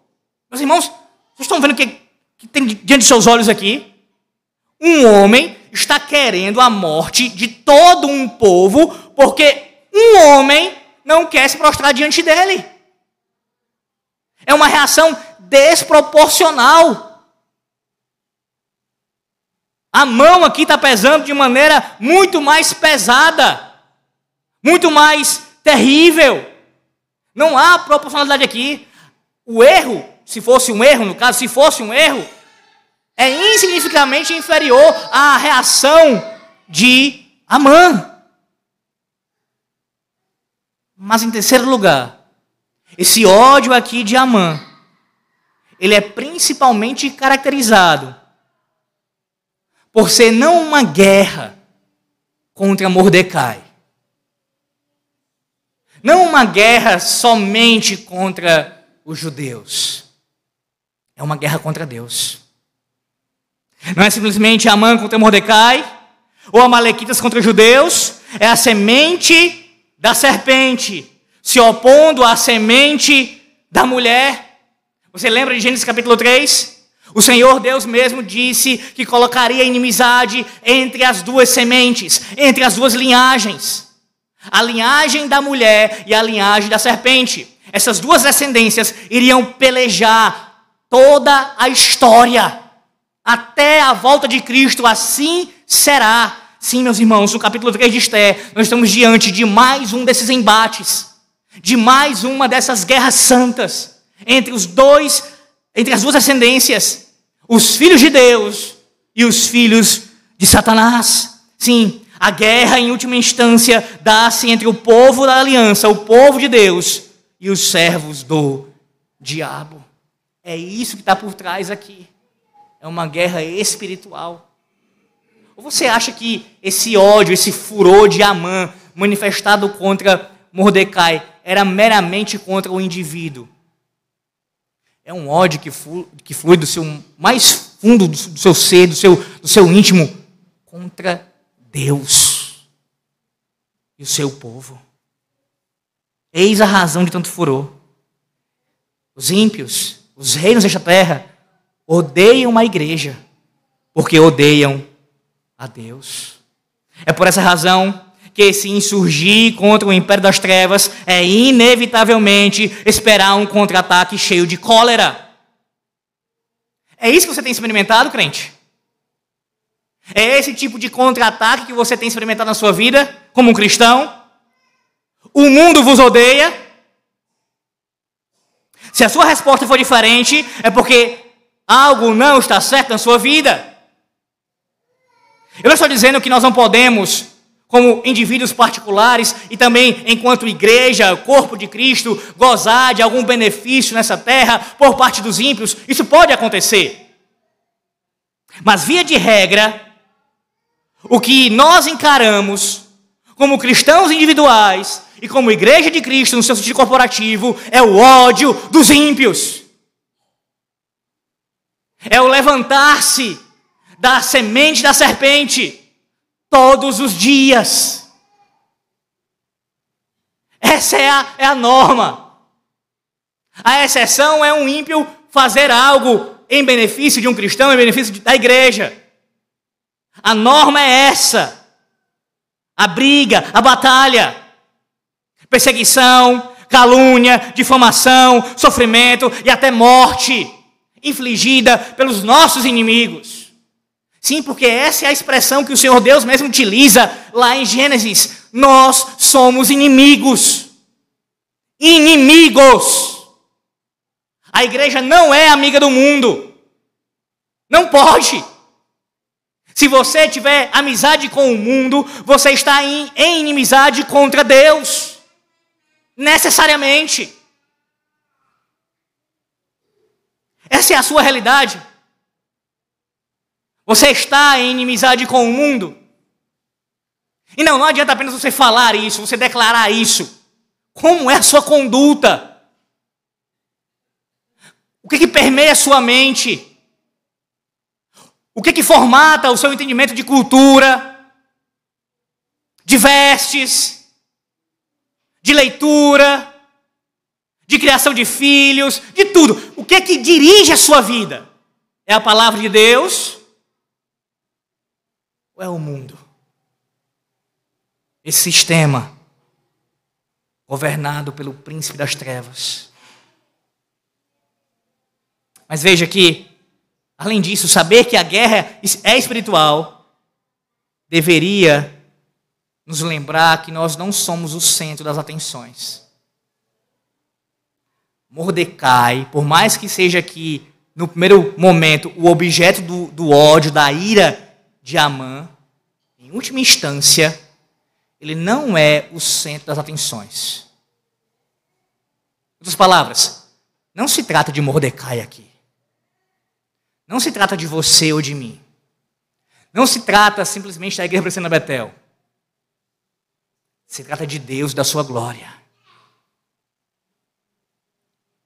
Meus irmãos, vocês estão vendo o que, que tem diante de seus olhos aqui? Um homem está querendo a morte de todo um povo, porque um homem não quer se prostrar diante dele. É uma reação desproporcional. A mão aqui está pesando de maneira muito mais pesada, muito mais terrível. Não há proporcionalidade aqui. O erro, se fosse um erro, no caso, se fosse um erro, é insignificativamente inferior à reação de Amã. Mas em terceiro lugar, esse ódio aqui de Amã, ele é principalmente caracterizado por ser não uma guerra contra Mordecai. Não uma guerra somente contra os judeus. É uma guerra contra Deus. Não é simplesmente Amã contra Mordecai, ou Amalequitas contra os judeus, é a semente da serpente se opondo à semente da mulher. Você lembra de Gênesis capítulo 3? O Senhor Deus mesmo disse que colocaria inimizade entre as duas sementes, entre as duas linhagens. A linhagem da mulher e a linhagem da serpente. Essas duas descendências iriam pelejar toda a história. Até a volta de Cristo, assim será. Sim, meus irmãos, no capítulo 3 de Esther, nós estamos diante de mais um desses embates, de mais uma dessas guerras santas entre os dois entre as duas ascendências, os filhos de Deus e os filhos de Satanás. Sim, a guerra em última instância dá-se entre o povo da aliança, o povo de Deus e os servos do diabo. É isso que está por trás aqui. É uma guerra espiritual. Ou você acha que esse ódio, esse furor de Amã manifestado contra Mordecai era meramente contra o indivíduo? É um ódio que flui, que flui do seu mais fundo do, seu ser, do seu, do seu íntimo, contra Deus e o seu povo. Eis a razão de tanto furor. Os ímpios, os reinos desta terra, odeiam a igreja, porque odeiam a Deus. É por essa razão que se insurgir contra o império das trevas é inevitavelmente esperar um contra-ataque cheio de cólera. É isso que você tem experimentado, crente? É esse tipo de contra-ataque que você tem experimentado na sua vida, como um cristão? O mundo vos odeia? Se a sua resposta for diferente, é porque algo não está certo na sua vida. Eu não estou dizendo que nós não podemos como indivíduos particulares e também enquanto igreja, corpo de Cristo, gozar de algum benefício nessa terra por parte dos ímpios, isso pode acontecer. Mas, via de regra, o que nós encaramos como cristãos individuais e como igreja de Cristo no seu sentido corporativo é o ódio dos ímpios. É o levantar-se da semente da serpente todos os dias. Essa é a, é a norma. A exceção é um ímpio fazer algo em benefício de um cristão, em benefício da igreja. A norma é essa: a briga, a batalha, perseguição, calúnia, difamação, sofrimento e até morte infligida pelos nossos inimigos. Sim, porque essa é a expressão que o Senhor Deus mesmo utiliza lá em Gênesis. Nós somos inimigos. Inimigos. A igreja não é amiga do mundo. Não pode. Se você tiver amizade com o mundo, você está em, inimizade contra Deus. Necessariamente. Essa é a sua realidade. Você está em inimizade com o mundo. E não, não adianta apenas você falar isso, você declarar isso. Como é a sua conduta? O que, que permeia a sua mente? O que, que formata o seu entendimento de cultura, de vestes, de leitura, de criação de filhos, de tudo. O que que dirige a sua vida? É a palavra de Deus ou é o mundo? Esse sistema governado pelo príncipe das trevas. Mas veja que, além disso, saber que a guerra é espiritual deveria nos lembrar que nós não somos o centro das atenções. Mordecai, por mais que seja aqui, no primeiro momento, o objeto do, do ódio, da ira de Amã, em última instância, ele não é o centro das atenções. Em outras palavras, não se trata de Mordecai aqui. Não se trata de você ou de mim. Não se trata simplesmente da igreja Presbiteriana Betel. Se trata de Deus, da sua glória.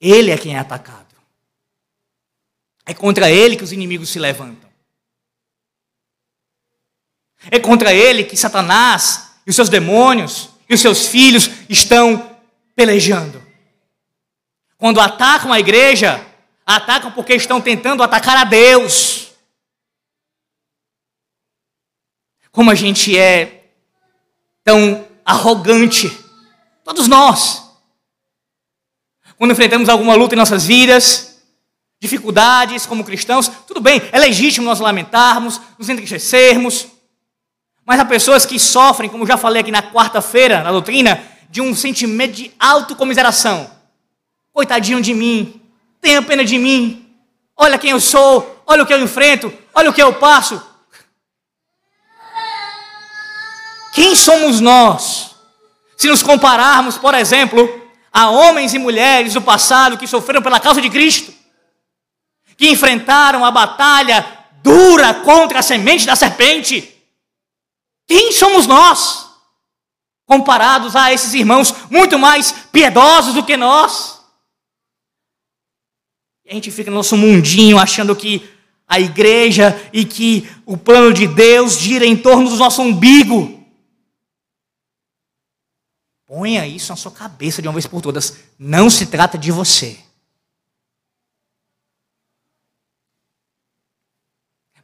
Ele é quem é atacado. É contra ele que os inimigos se levantam. É contra ele que Satanás e os seus demônios e os seus filhos estão pelejando. Quando atacam a igreja, atacam porque estão tentando atacar a Deus. Como a gente é tão arrogante, todos nós quando enfrentamos alguma luta em nossas vidas, dificuldades como cristãos, tudo bem, é legítimo nós lamentarmos, nos entristecermos, mas há pessoas que sofrem, como já falei aqui na quarta-feira, na doutrina, de um sentimento de autocomiseração. Coitadinho de mim, tenha pena de mim, olha quem eu sou, olha o que eu enfrento, olha o que eu passo. Quem somos nós? Se nos compararmos, por exemplo, a homens e mulheres do passado que sofreram pela causa de Cristo, que enfrentaram a batalha dura contra a semente da serpente. Quem somos nós? Comparados a esses irmãos muito mais piedosos do que nós. E a gente fica no nosso mundinho achando que a igreja e que o plano de Deus gira em torno do nosso umbigo. Ponha isso na sua cabeça de uma vez por todas. Não se trata de você.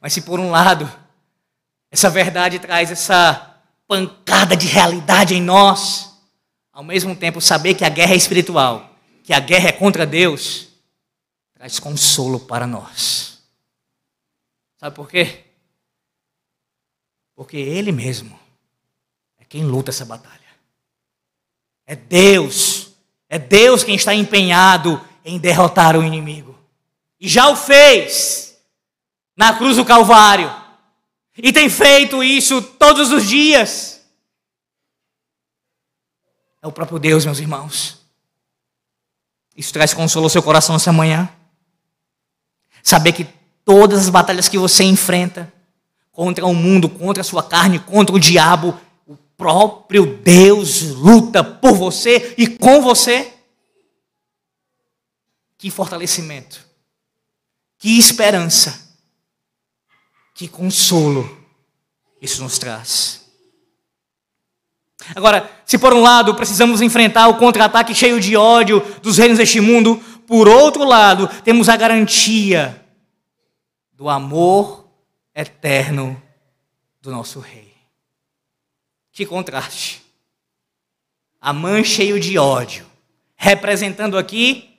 Mas se por um lado, essa verdade traz essa pancada de realidade em nós, ao mesmo tempo saber que a guerra é espiritual, que a guerra é contra Deus, traz consolo para nós. Sabe por quê? Porque Ele mesmo é quem luta essa batalha. É Deus. É Deus quem está empenhado em derrotar o inimigo. E já o fez na cruz do Calvário. E tem feito isso todos os dias. É o próprio Deus, meus irmãos. Isso traz consolo ao seu coração essa manhã. Saber que todas as batalhas que você enfrenta contra o mundo, contra a sua carne, contra o diabo, próprio Deus luta por você e com você. Que fortalecimento, que esperança, que consolo isso nos traz. Agora, se por um lado precisamos enfrentar o contra-ataque cheio de ódio dos reinos deste mundo, por outro lado, temos a garantia do amor eterno do nosso rei. Que contraste. Amã cheio de ódio, representando aqui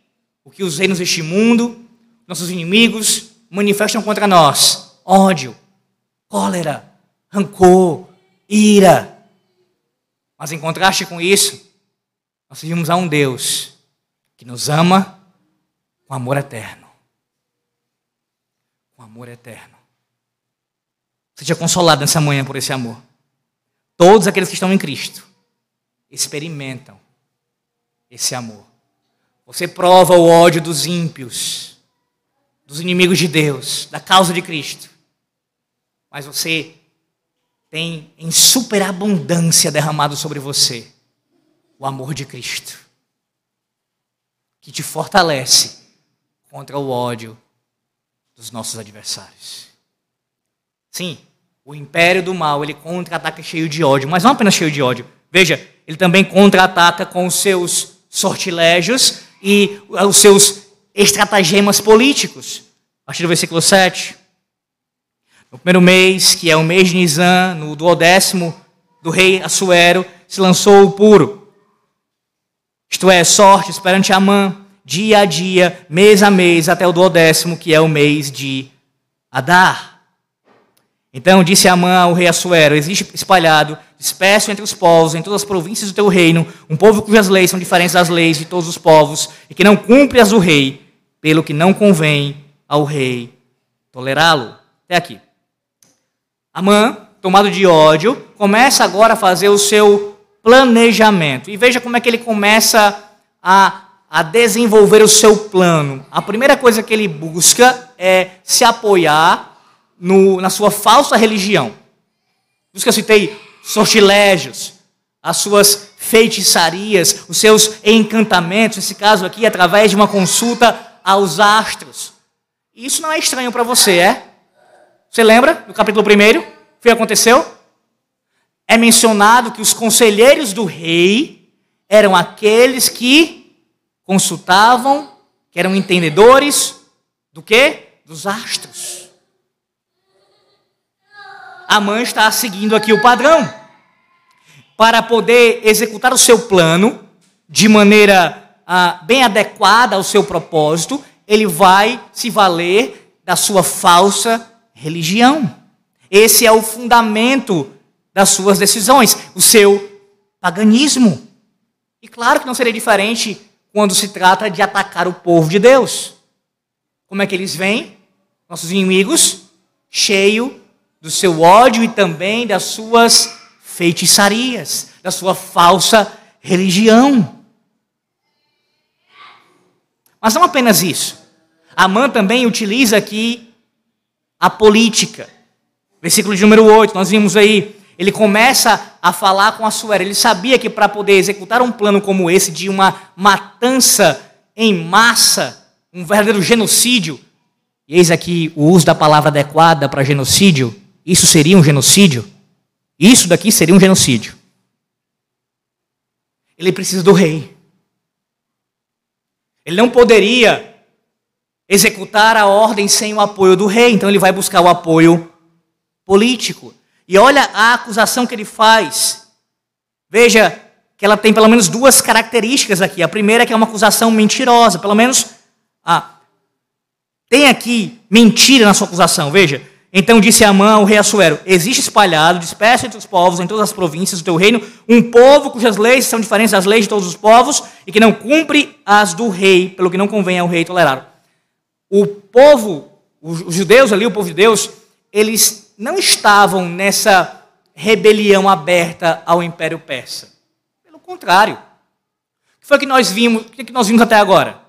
o que os reinos deste mundo, nossos inimigos, manifestam contra nós: ódio, cólera, rancor, ira. Mas em contraste com isso, nós servimos a um Deus que nos ama com amor eterno. Com amor eterno. Seja consolado nessa manhã por esse amor. Todos aqueles que estão em Cristo experimentam esse amor. Você prova o ódio dos ímpios, dos inimigos de Deus, da causa de Cristo. Mas você tem em superabundância derramado sobre você o amor de Cristo, que te fortalece contra o ódio dos nossos adversários. Sim, o império do mal, ele contra-ataca cheio de ódio, mas não apenas cheio de ódio. Veja, ele também contra-ataca com os seus sortilégios e os seus estratagemas políticos. A partir do versículo 7. No primeiro mês, que é o mês de Nisan, no duodécimo do rei Assuero, se lançou o puro. Isto é, sorte perante Amã, dia a dia, mês a mês, até o duodécimo, que é o mês de Adar. Então disse Amã ao rei Assuero: Existe espalhado, disperso entre os povos, em todas as províncias do teu reino, um povo cujas leis são diferentes das leis de todos os povos, e que não cumpre as do rei, pelo que não convém ao rei tolerá-lo. Até aqui. Amã, tomado de ódio, começa agora a fazer o seu planejamento. E veja como é que ele começa a, a desenvolver o seu plano. A primeira coisa que ele busca é se apoiar no, na sua falsa religião. Por que eu citei sortilégios, as suas feitiçarias, os seus encantamentos, nesse caso aqui, através de uma consulta aos astros. Isso não é estranho para você, é? Você lembra do capítulo 1? O que aconteceu? É mencionado que os conselheiros do rei eram aqueles que consultavam, que eram entendedores do que? Dos astros. A mãe está seguindo aqui o padrão. Para poder executar o seu plano de maneira ah, bem adequada ao seu propósito, ele vai se valer da sua falsa religião. Esse é o fundamento das suas decisões, o seu paganismo. E claro que não seria diferente quando se trata de atacar o povo de Deus. Como é que eles vêm? Nossos inimigos, cheio do seu ódio e também das suas feitiçarias, da sua falsa religião. Mas não apenas isso. Amã também utiliza aqui a política. Versículo de número 8, nós vimos aí, ele começa a falar com a Suera. Ele sabia que para poder executar um plano como esse, de uma matança em massa, um verdadeiro genocídio, e eis aqui o uso da palavra adequada para genocídio, isso seria um genocídio? Isso daqui seria um genocídio. Ele precisa do rei. Ele não poderia executar a ordem sem o apoio do rei, então ele vai buscar o apoio político. E olha a acusação que ele faz. Veja que ela tem pelo menos duas características aqui. A primeira é que é uma acusação mentirosa, pelo menos ah, tem aqui mentira na sua acusação. Veja, então disse Amã ao rei Assuero: Existe espalhado, disperso entre os povos, em todas as províncias do teu reino, um povo cujas leis são diferentes das leis de todos os povos e que não cumpre as do rei, pelo que não convém ao rei tolerar o povo, os judeus ali, o povo de Deus, eles não estavam nessa rebelião aberta ao Império Persa. Pelo contrário. O que foi que nós vimos, o que nós vimos até agora?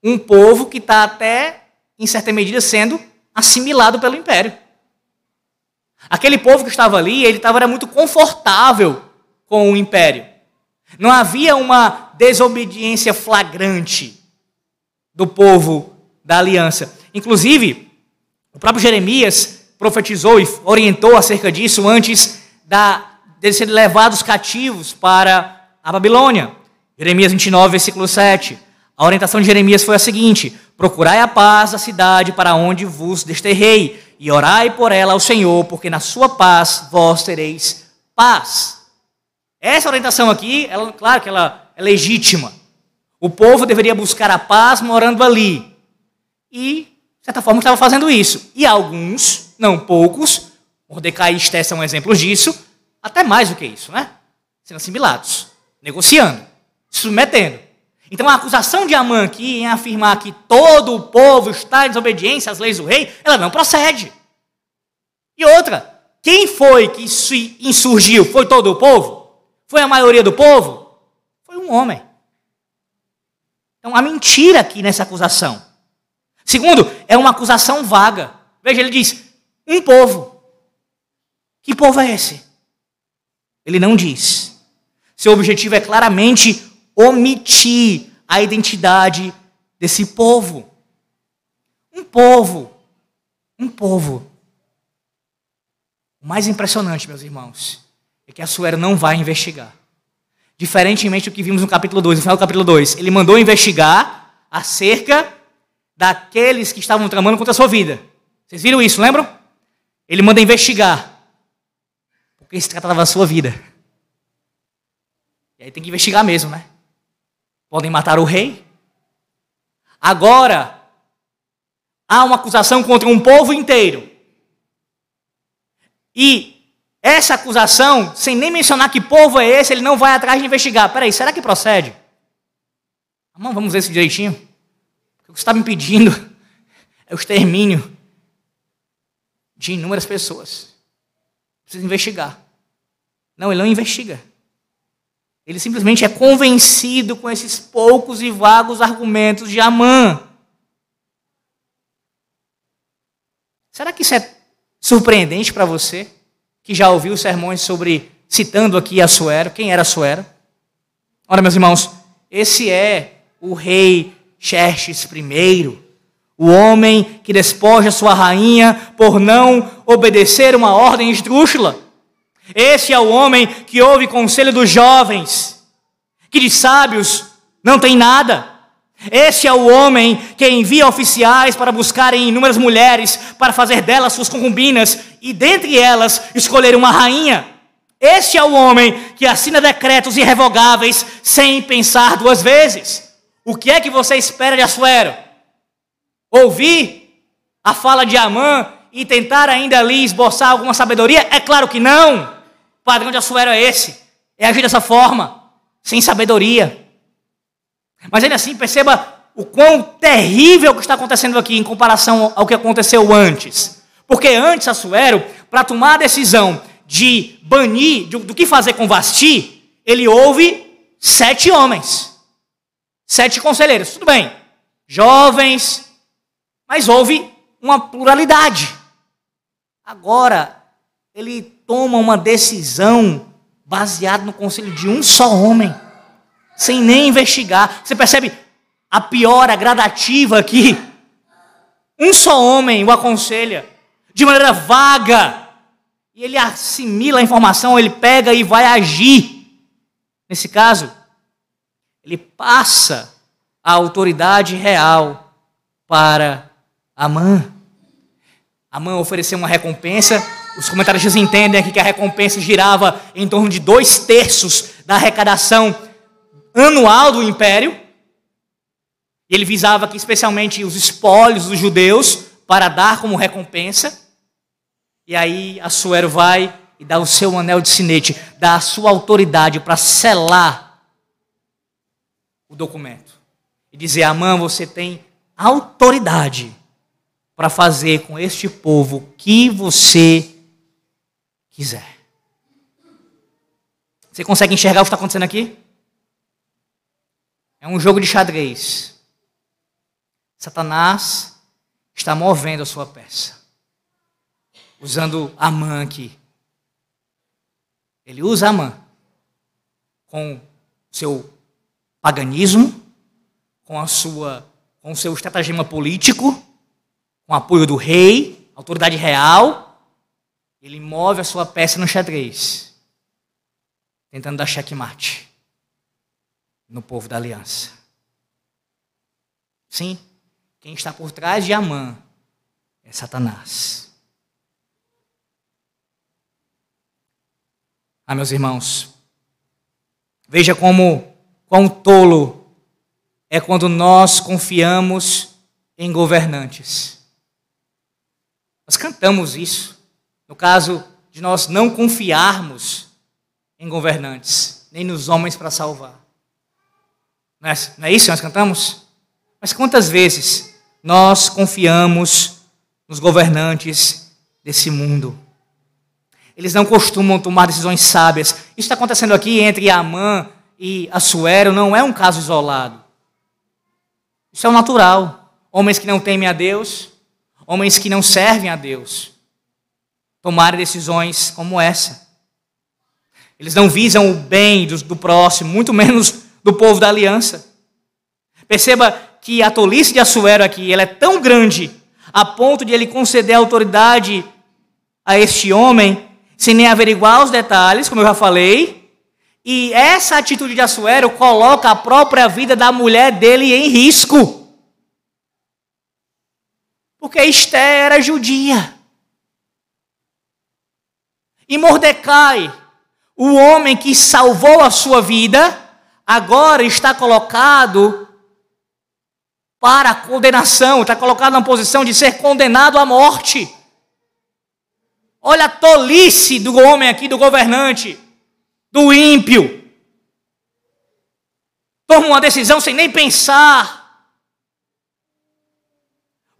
Um povo que está até, em certa medida, sendo assimilado pelo Império. Aquele povo que estava ali, ele estava muito confortável com o Império. Não havia uma desobediência flagrante do povo da aliança. Inclusive, o próprio Jeremias profetizou e orientou acerca disso antes da, de serem levados cativos para a Babilônia. Jeremias 29, versículo 7. A orientação de Jeremias foi a seguinte: Procurai a paz da cidade para onde vos desterrei, e orai por ela ao Senhor, porque na sua paz vós tereis paz. Essa orientação aqui, ela, claro que ela é legítima. O povo deveria buscar a paz morando ali. E, de certa forma, estava fazendo isso. E alguns, não poucos, Mordecai e Esté são exemplos disso, até mais do que isso, né? Sendo assimilados, negociando, submetendo. Então a acusação de Amã aqui em afirmar que todo o povo está em desobediência às leis do rei, ela não procede. E outra, quem foi que se insurgiu? Foi todo o povo? Foi a maioria do povo? Foi um homem. Então há mentira aqui nessa acusação. Segundo, é uma acusação vaga. Veja, ele diz: um povo. Que povo é esse? Ele não diz. Seu objetivo é claramente omitir a identidade desse povo. Um povo. Um povo. O mais impressionante, meus irmãos, é que a Suera não vai investigar. Diferentemente do que vimos no capítulo 2, no final do capítulo 2, ele mandou investigar acerca daqueles que estavam tramando contra a sua vida. Vocês viram isso, lembram? Ele manda investigar. Porque se tratava da sua vida. E aí tem que investigar mesmo, né? Podem matar o rei. Agora, há uma acusação contra um povo inteiro. E essa acusação, sem nem mencionar que povo é esse, ele não vai atrás de investigar. Peraí, será que procede? Vamos, vamos ver isso direitinho. O que você está me pedindo é o extermínio de inúmeras pessoas. Precisa investigar. Não, ele não investiga. Ele simplesmente é convencido com esses poucos e vagos argumentos de Amã. Será que isso é surpreendente para você, que já ouviu sermões sobre, citando aqui Assuero, quem era Assuero? Ora, meus irmãos, esse é o rei Xerxes I, o homem que despoja sua rainha por não obedecer uma ordem esdrúxula. Esse é o homem que ouve conselho dos jovens, que de sábios não tem nada. Esse é o homem que envia oficiais para buscarem inúmeras mulheres, para fazer delas suas concubinas e dentre elas escolher uma rainha. Esse é o homem que assina decretos irrevogáveis sem pensar duas vezes. O que é que você espera de Assuero? Ouvir a fala de Amã e tentar ainda ali esboçar alguma sabedoria? É claro que não. O padrão de Assuero é esse: é agir dessa forma, sem sabedoria. Mas ainda assim, perceba o quão terrível que está acontecendo aqui em comparação ao que aconteceu antes. Porque antes, Assuero, para tomar a decisão de banir, do, do que fazer com Vasti, ele ouve sete homens, sete conselheiros. Tudo bem, jovens, mas houve uma pluralidade. Agora, ele toma uma decisão baseada no conselho de um só homem, sem nem investigar. Você percebe a piora gradativa aqui? Um só homem o aconselha, de maneira vaga, e ele assimila a informação, ele pega e vai agir. Nesse caso, ele passa a autoridade real para Amã. Amã ofereceu uma recompensa. Os comentaristas entendem aqui que a recompensa girava em torno de dois terços da arrecadação anual do império. Ele visava aqui especialmente os espólios dos judeus para dar como recompensa. E aí Assuero vai e dá o seu anel de sinete, dá a sua autoridade para selar o documento. E dizer: Amã, você tem autoridade para fazer com este povo o que você quiser. Você consegue enxergar o que está acontecendo aqui? É um jogo de xadrez. Satanás está movendo a sua peça. Usando Amã aqui. Ele usa Amã com seu paganismo, com a sua com o seu estratagema político, com apoio do rei, autoridade real, ele move a sua peça no xadrez, tentando dar checkmate no povo da aliança. Sim, quem está por trás de Amã é Satanás. Ah, meus irmãos, veja como quão tolo é quando nós confiamos em governantes. Nós cantamos isso. No caso de nós não confiarmos em governantes, nem nos homens para salvar. Não é, não é isso que nós cantamos? Mas quantas vezes nós confiamos nos governantes desse mundo? Eles não costumam tomar decisões sábias. Isso está acontecendo aqui entre Amã e Assuero, não é um caso isolado. Isso é o natural. Homens que não temem a Deus, homens que não servem a Deus, tomarem decisões como essa. Eles não visam o bem do, do próximo, muito menos do povo da aliança. Perceba que a tolice de Assuero aqui ela é tão grande a ponto de ele conceder autoridade a este homem sem nem averiguar os detalhes, como eu já falei. E essa atitude de Assuero coloca a própria vida da mulher dele em risco. Porque Esté era judia. E Mordecai, o homem que salvou a sua vida, agora está colocado para a condenação, está colocado na posição de ser condenado à morte. Olha a tolice do homem aqui, do governante, do ímpio. Toma uma decisão sem nem pensar.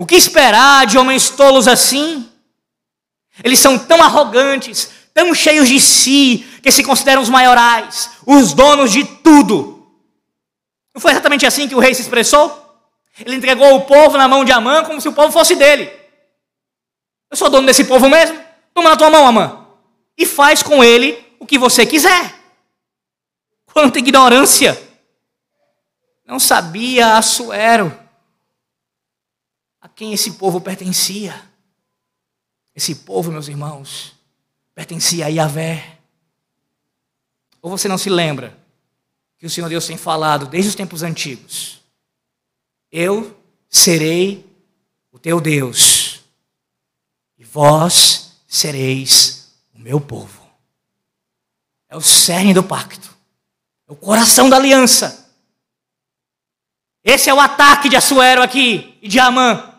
O que esperar de homens tolos assim? Eles são tão arrogantes, tão cheios de si, que se consideram os maiorais, os donos de tudo. Não foi exatamente assim que o rei se expressou? Ele entregou o povo na mão de Amã como se o povo fosse dele. Eu sou dono desse povo mesmo? Toma na tua mão, Amã. E faz com ele o que você quiser. Quanta ignorância! Não sabia Assuero quem esse povo pertencia. Esse povo, meus irmãos, pertencia a Yahvé. Ou você não se lembra que o Senhor Deus tem falado desde os tempos antigos? Eu serei o teu Deus, e vós sereis o meu povo. É o cerne do pacto, é o coração da aliança. Esse é o ataque de Assuero aqui e de Amã.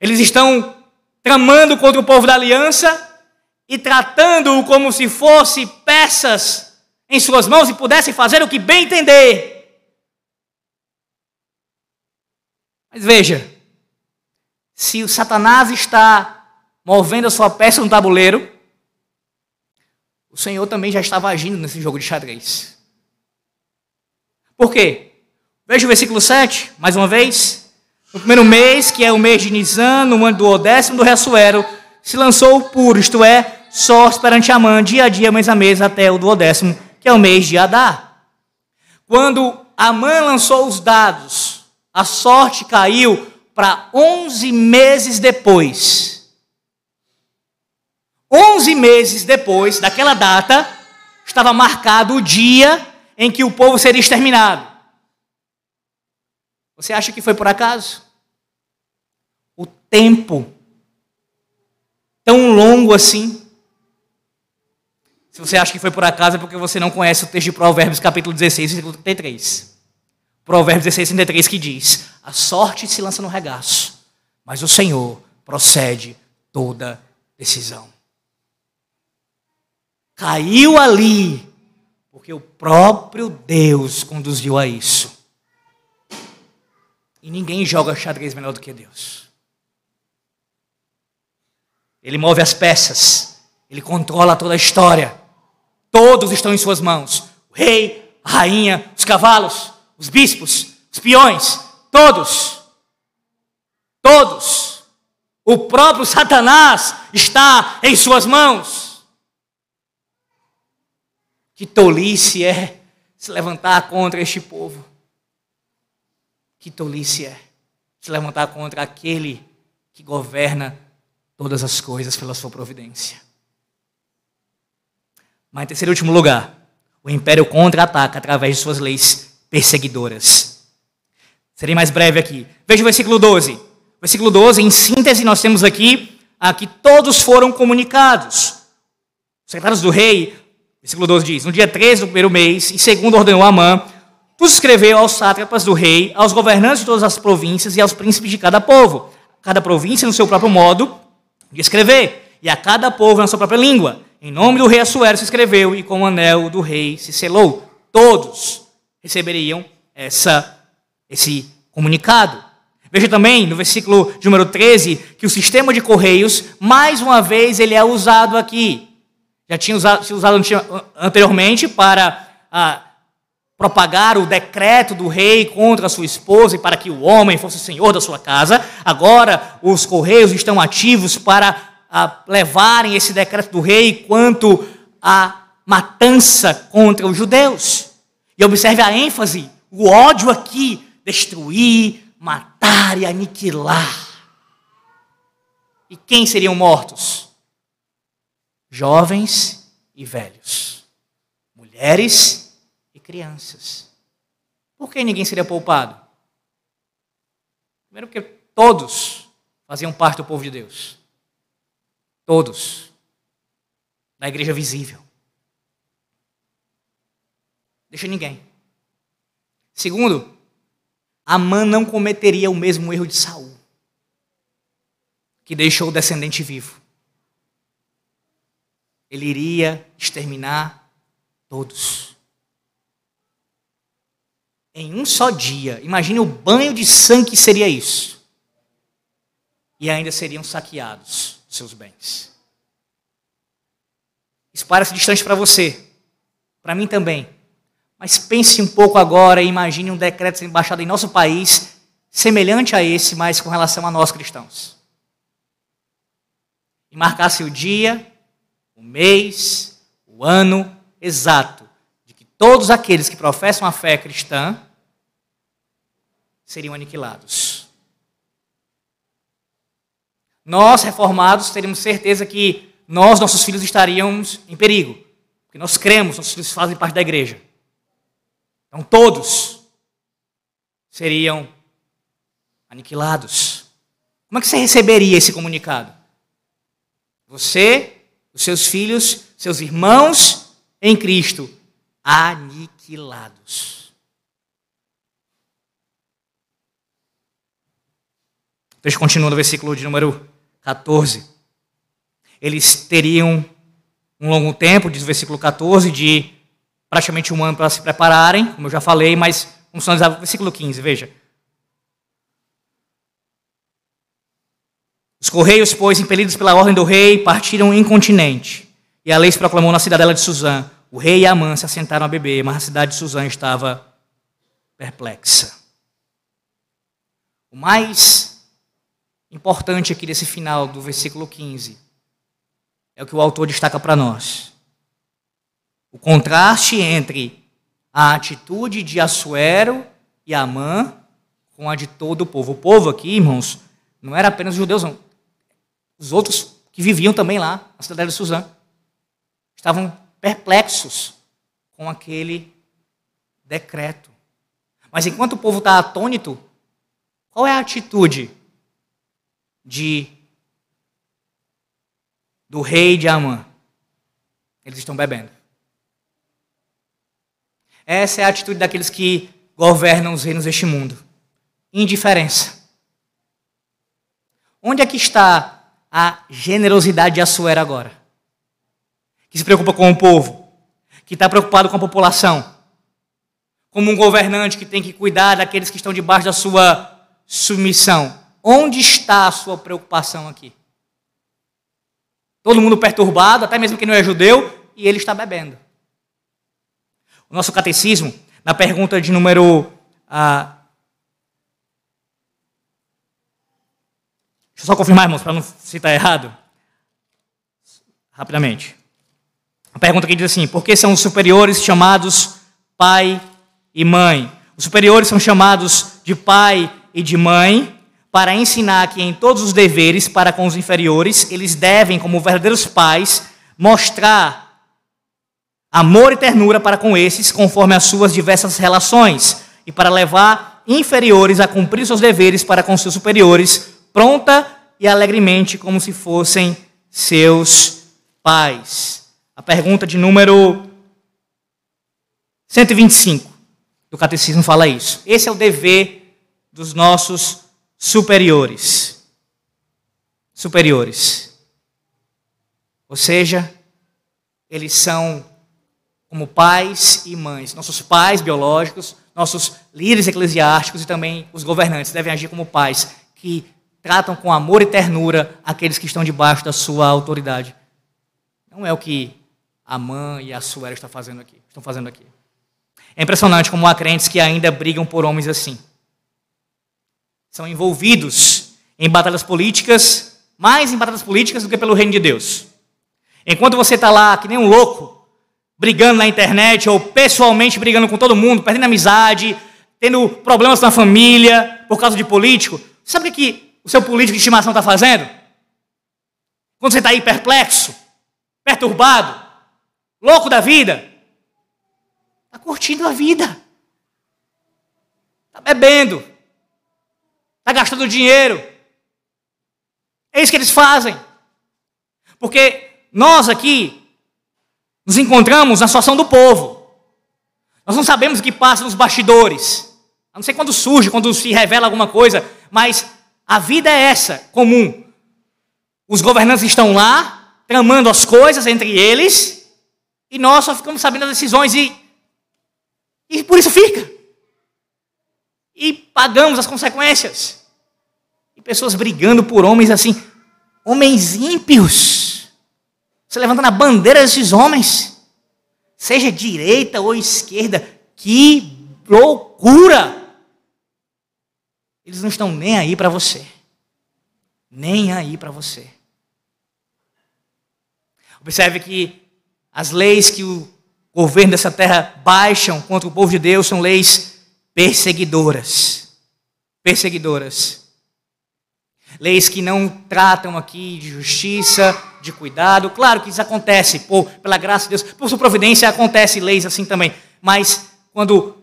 Eles estão tramando contra o povo da aliança e tratando-o como se fosse peças em suas mãos e pudessem fazer o que bem entender. Mas veja, se o Satanás está movendo a sua peça no tabuleiro, o Senhor também já estava agindo nesse jogo de xadrez. Por quê? Veja o versículo 7, mais uma vez. No primeiro mês, que é o mês de Nisan, no ano do décimo do Ressuero, se lançou o puro, isto é, sorte perante Amã, dia a dia, mês a mês, até o duodécimo, que é o mês de Adá. Quando Amã lançou os dados, a sorte caiu para 11 meses depois. Onze meses depois daquela data, estava marcado o dia em que o povo seria exterminado. Você acha que foi por acaso? Tempo tão longo assim. Se você acha que foi por acaso, é porque você não conhece o texto de Provérbios, capítulo 16, versículo 33. Provérbios 16, 33, que diz: A sorte se lança no regaço, mas o Senhor procede toda decisão caiu ali, porque o próprio Deus conduziu a isso. E ninguém joga xadrez melhor do que Deus. Ele move as peças, ele controla toda a história. Todos estão em suas mãos: o rei, a rainha, os cavalos, os bispos, os peões, todos. Todos. O próprio Satanás está em suas mãos. Que tolice é se levantar contra este povo. Que tolice é se levantar contra aquele que governa todas as coisas pela sua providência. Mas em terceiro e último lugar, o império contra-ataca através de suas leis perseguidoras. Serei mais breve aqui. Veja o versículo 12. Versículo 12, em síntese, nós temos aqui a que todos foram comunicados. Os secretários do rei, versículo 12 diz: No dia 13 do primeiro mês, e segundo ordenou Amã, tu escreveu aos sátrapas do rei, aos governantes de todas as províncias e aos príncipes de cada povo, cada província no seu próprio modo de escrever, e a cada povo na sua própria língua. Em nome do rei Assuero se escreveu, e com o anel do rei se selou. Todos receberiam essa, esse comunicado. Veja também no versículo número 13 que o sistema de correios, mais uma vez, ele é usado aqui. Já tinha usado, sido usado anteriormente para ah, propagar o decreto do rei contra a sua esposa e para que o homem fosse senhor da sua casa. Agora os correios estão ativos para ah, levarem esse decreto do rei quanto à matança contra os judeus. E observe a ênfase, o ódio aqui, destruir, matar e aniquilar. E quem seriam mortos? Jovens e velhos, mulheres e crianças. Por que ninguém seria poupado? Primeiro, porque todos faziam parte do povo de Deus. Todos. Da igreja visível. Deixa ninguém. Segundo, Amã não cometeria o mesmo erro de Saul, que deixou o descendente vivo. Ele iria exterminar todos. Em um só dia, imagine o banho de sangue que seria isso. E ainda seriam saqueados seus bens. Isso parece distante para você, para mim também. Mas pense um pouco agora e imagine um decreto sendo em nosso país, semelhante a esse, mas com relação a nós cristãos. E marcasse o dia, o mês, o ano exato de que todos aqueles que professam a fé cristã seriam aniquilados. Nós, reformados, teríamos certeza que nós, nossos filhos, estaríamos em perigo. Porque nós cremos, nossos filhos fazem parte da igreja. Então todos seriam aniquilados. Como é que você receberia esse comunicado? Você, os seus filhos, seus irmãos em Cristo, aniquilados. Texto continua no versículo de número 14. Eles teriam um longo tempo, diz o versículo 14, de praticamente um ano para se prepararem, como eu já falei, mas vamos analisar o versículo 15, veja. Os correios, pois, impelidos pela ordem do rei, partiram incontinente. E a lei se proclamou na cidadela de Suzã. O rei e Amã se assentaram a beber, mas a cidade de Suzã estava perplexa. O mais importante aqui desse final do versículo 15 é o que o autor destaca para nós. O contraste entre a atitude de Assuero e Amã com a de todo o povo. O povo aqui, irmãos, não era apenas os judeus, não. Os outros que viviam também lá, na cidade de Suzã, estavam perplexos com aquele decreto. Mas enquanto o povo está atônito, qual é a atitude de do rei de Amã? Eles estão bebendo. Essa é a atitude daqueles que governam os reinos deste mundo. Indiferença. Onde é que está a generosidade de Assuero agora? Que se preocupa com o povo, que está preocupado com a população, como um governante que tem que cuidar daqueles que estão debaixo da sua submissão. Onde está a sua preocupação aqui? Todo mundo perturbado, até mesmo que não é judeu, e ele está bebendo. O nosso catecismo, na pergunta de número. Ah, deixa eu só confirmar, irmãos, para não citar errado. Rapidamente. A pergunta que diz assim: por que são os superiores chamados pai e mãe? Os superiores são chamados de pai e de mãe para ensinar que em todos os deveres para com os inferiores, eles devem, como verdadeiros pais, mostrar amor e ternura para com esses, conforme as suas diversas relações, e para levar inferiores a cumprir seus deveres para com seus superiores, pronta e alegremente, como se fossem seus pais. a pergunta de número 125 do Catecismo fala isso. Esse é o dever dos nossos superiores. Superiores. Ou seja, eles são como pais e mães, nossos pais biológicos, nossos líderes eclesiásticos e também os governantes devem agir como pais que tratam com amor e ternura aqueles que estão debaixo da sua autoridade. Não é o que a mãe e a Suela estão fazendo aqui, estão fazendo aqui. É impressionante como há crentes que ainda brigam por homens assim. São envolvidos em batalhas políticas, mais em batalhas políticas do que pelo reino de Deus. Enquanto você está lá, que nem um louco, brigando na internet ou pessoalmente brigando com todo mundo, perdendo amizade, tendo problemas na família por causa de político, sabe o que o seu político de estimação está fazendo? Quando você está aí perplexo, perturbado, louco da vida, está curtindo a vida, está bebendo, está gastando dinheiro. É isso que eles fazem. Porque nós aqui nos encontramos na situação do povo. Nós não sabemos o que passa nos bastidores. A não sei quando surge, quando se revela alguma coisa, mas a vida é essa, comum. Os governantes estão lá, tramando as coisas entre eles, e nós só ficamos sabendo das decisões e, e por isso fica. E pagamos as consequências. Pessoas brigando por homens assim, homens ímpios. Você levantando a bandeira desses homens, seja direita ou esquerda, que loucura! Eles não estão nem aí para você. Nem aí para você. Observe que as leis que o governo dessa terra baixam contra o povo de Deus são leis perseguidoras. Perseguidoras. Leis que não tratam aqui de justiça, de cuidado. Claro que isso acontece, por, pela graça de Deus, por sua providência acontece leis assim também. Mas quando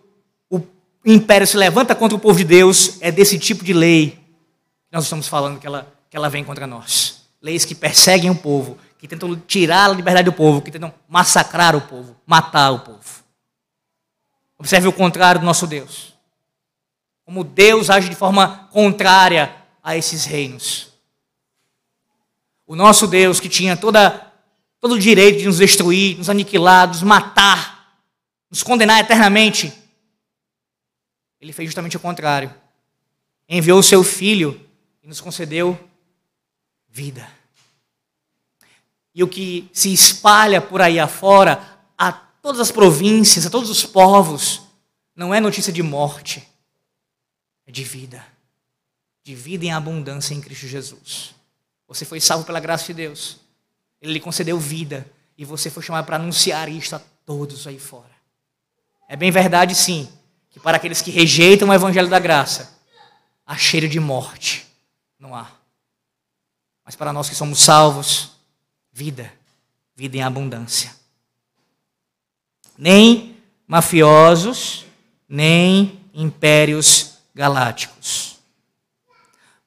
o império se levanta contra o povo de Deus, é desse tipo de lei que nós estamos falando que ela, que ela vem contra nós. Leis que perseguem o povo, que tentam tirar a liberdade do povo, que tentam massacrar o povo, matar o povo. Observe o contrário do nosso Deus. Como Deus age de forma contrária a esses reinos. O nosso Deus, que tinha toda, todo o direito de nos destruir, nos aniquilar, nos matar, nos condenar eternamente, ele fez justamente o contrário. Enviou o seu filho e nos concedeu vida e o que se espalha por aí afora, a todas as províncias, a todos os povos, não é notícia de morte, é de vida. De vida em abundância em Cristo Jesus. Você foi salvo pela graça de Deus. Ele lhe concedeu vida. E você foi chamado para anunciar isto a todos aí fora. É bem verdade, sim, que para aqueles que rejeitam o evangelho da graça, há cheiro de morte. Não há. Mas para nós que somos salvos, vida, vida em abundância. Nem mafiosos, nem impérios galácticos.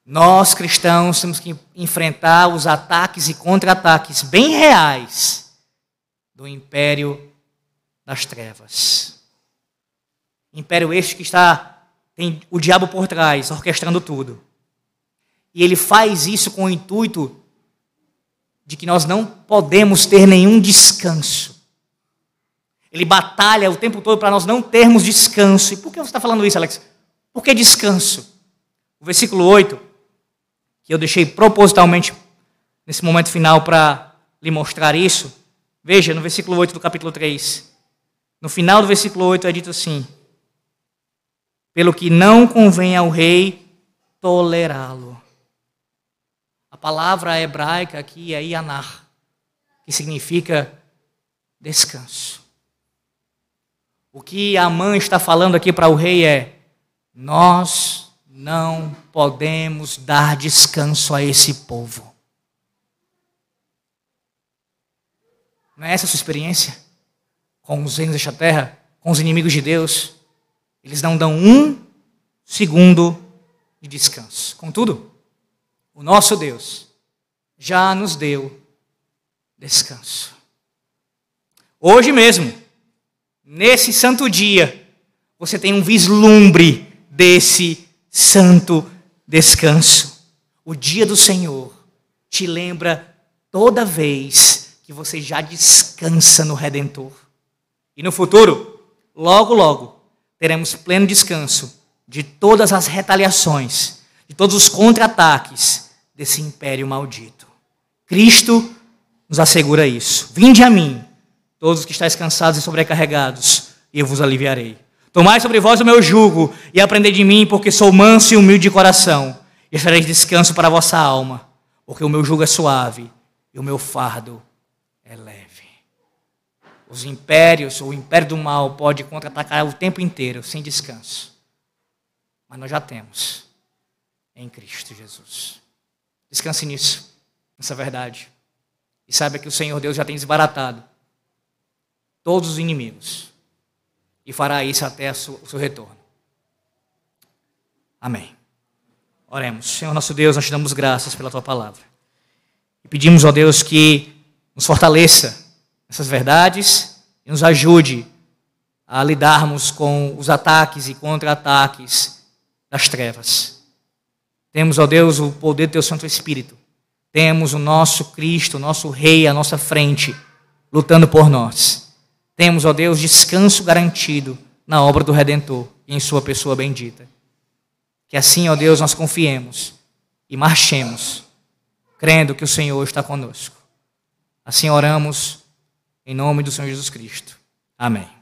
Nós cristãos temos que enfrentar os ataques e contra-ataques bem reais do império das trevas. Império este que está tem o diabo por trás, orquestrando tudo. E ele faz isso com o intuito de que nós não podemos ter nenhum descanso. Ele batalha o tempo todo para nós não termos descanso. E por que você está falando isso, Alex? Por que descanso? O versículo 8, que eu deixei propositalmente nesse momento final para lhe mostrar isso. Veja, no versículo 8 do capítulo 3. No final do versículo 8 é dito assim: Pelo que não convém ao rei tolerá-lo. A palavra hebraica aqui é yanar, que significa descanso. O que a mãe está falando aqui para o rei é: nós não podemos dar descanso a esse povo. Não é essa a sua experiência? Com os reinos desta terra, com os inimigos de Deus? Eles não dão um segundo de descanso. Contudo, o nosso Deus já nos deu descanso. hoje mesmo, nesse santo dia, você tem um vislumbre desse santo descanso. O dia do Senhor te lembra toda vez que você já descansa no Redentor. E no futuro, logo, logo, teremos pleno descanso de todas as retaliações, de todos os contra-ataques desse império maldito. Cristo nos assegura isso. Vinde a mim, todos que estáis cansados e sobrecarregados, e eu vos aliviarei. Tomai sobre vós o meu jugo e aprendei de mim, porque sou manso e humilde de coração, e achareis descanso para a vossa alma, porque o meu jugo é suave e o meu fardo é leve. Os impérios, o império do mal pode contra-atacar o tempo inteiro, sem descanso. Mas nós já temos em Cristo Jesus. Descanse nisso, nessa verdade. E saiba que o Senhor Deus já tem desbaratado todos os inimigos. E fará isso até o seu retorno. Amém. Oremos. Senhor nosso Deus, nós te damos graças pela tua palavra. E pedimos, ó Deus, que nos fortaleça essas verdades e nos ajude a lidarmos com os ataques e contra-ataques das trevas. Temos, ó Deus, o poder do Teu Santo Espírito. Temos o nosso Cristo, o nosso Rei à nossa frente, lutando por nós. Temos, ó Deus, descanso garantido na obra do Redentor e em Sua pessoa bendita. Que assim, ó Deus, nós confiemos e marchemos, crendo que o Senhor está conosco. Assim oramos em nome do Senhor Jesus Cristo. Amém.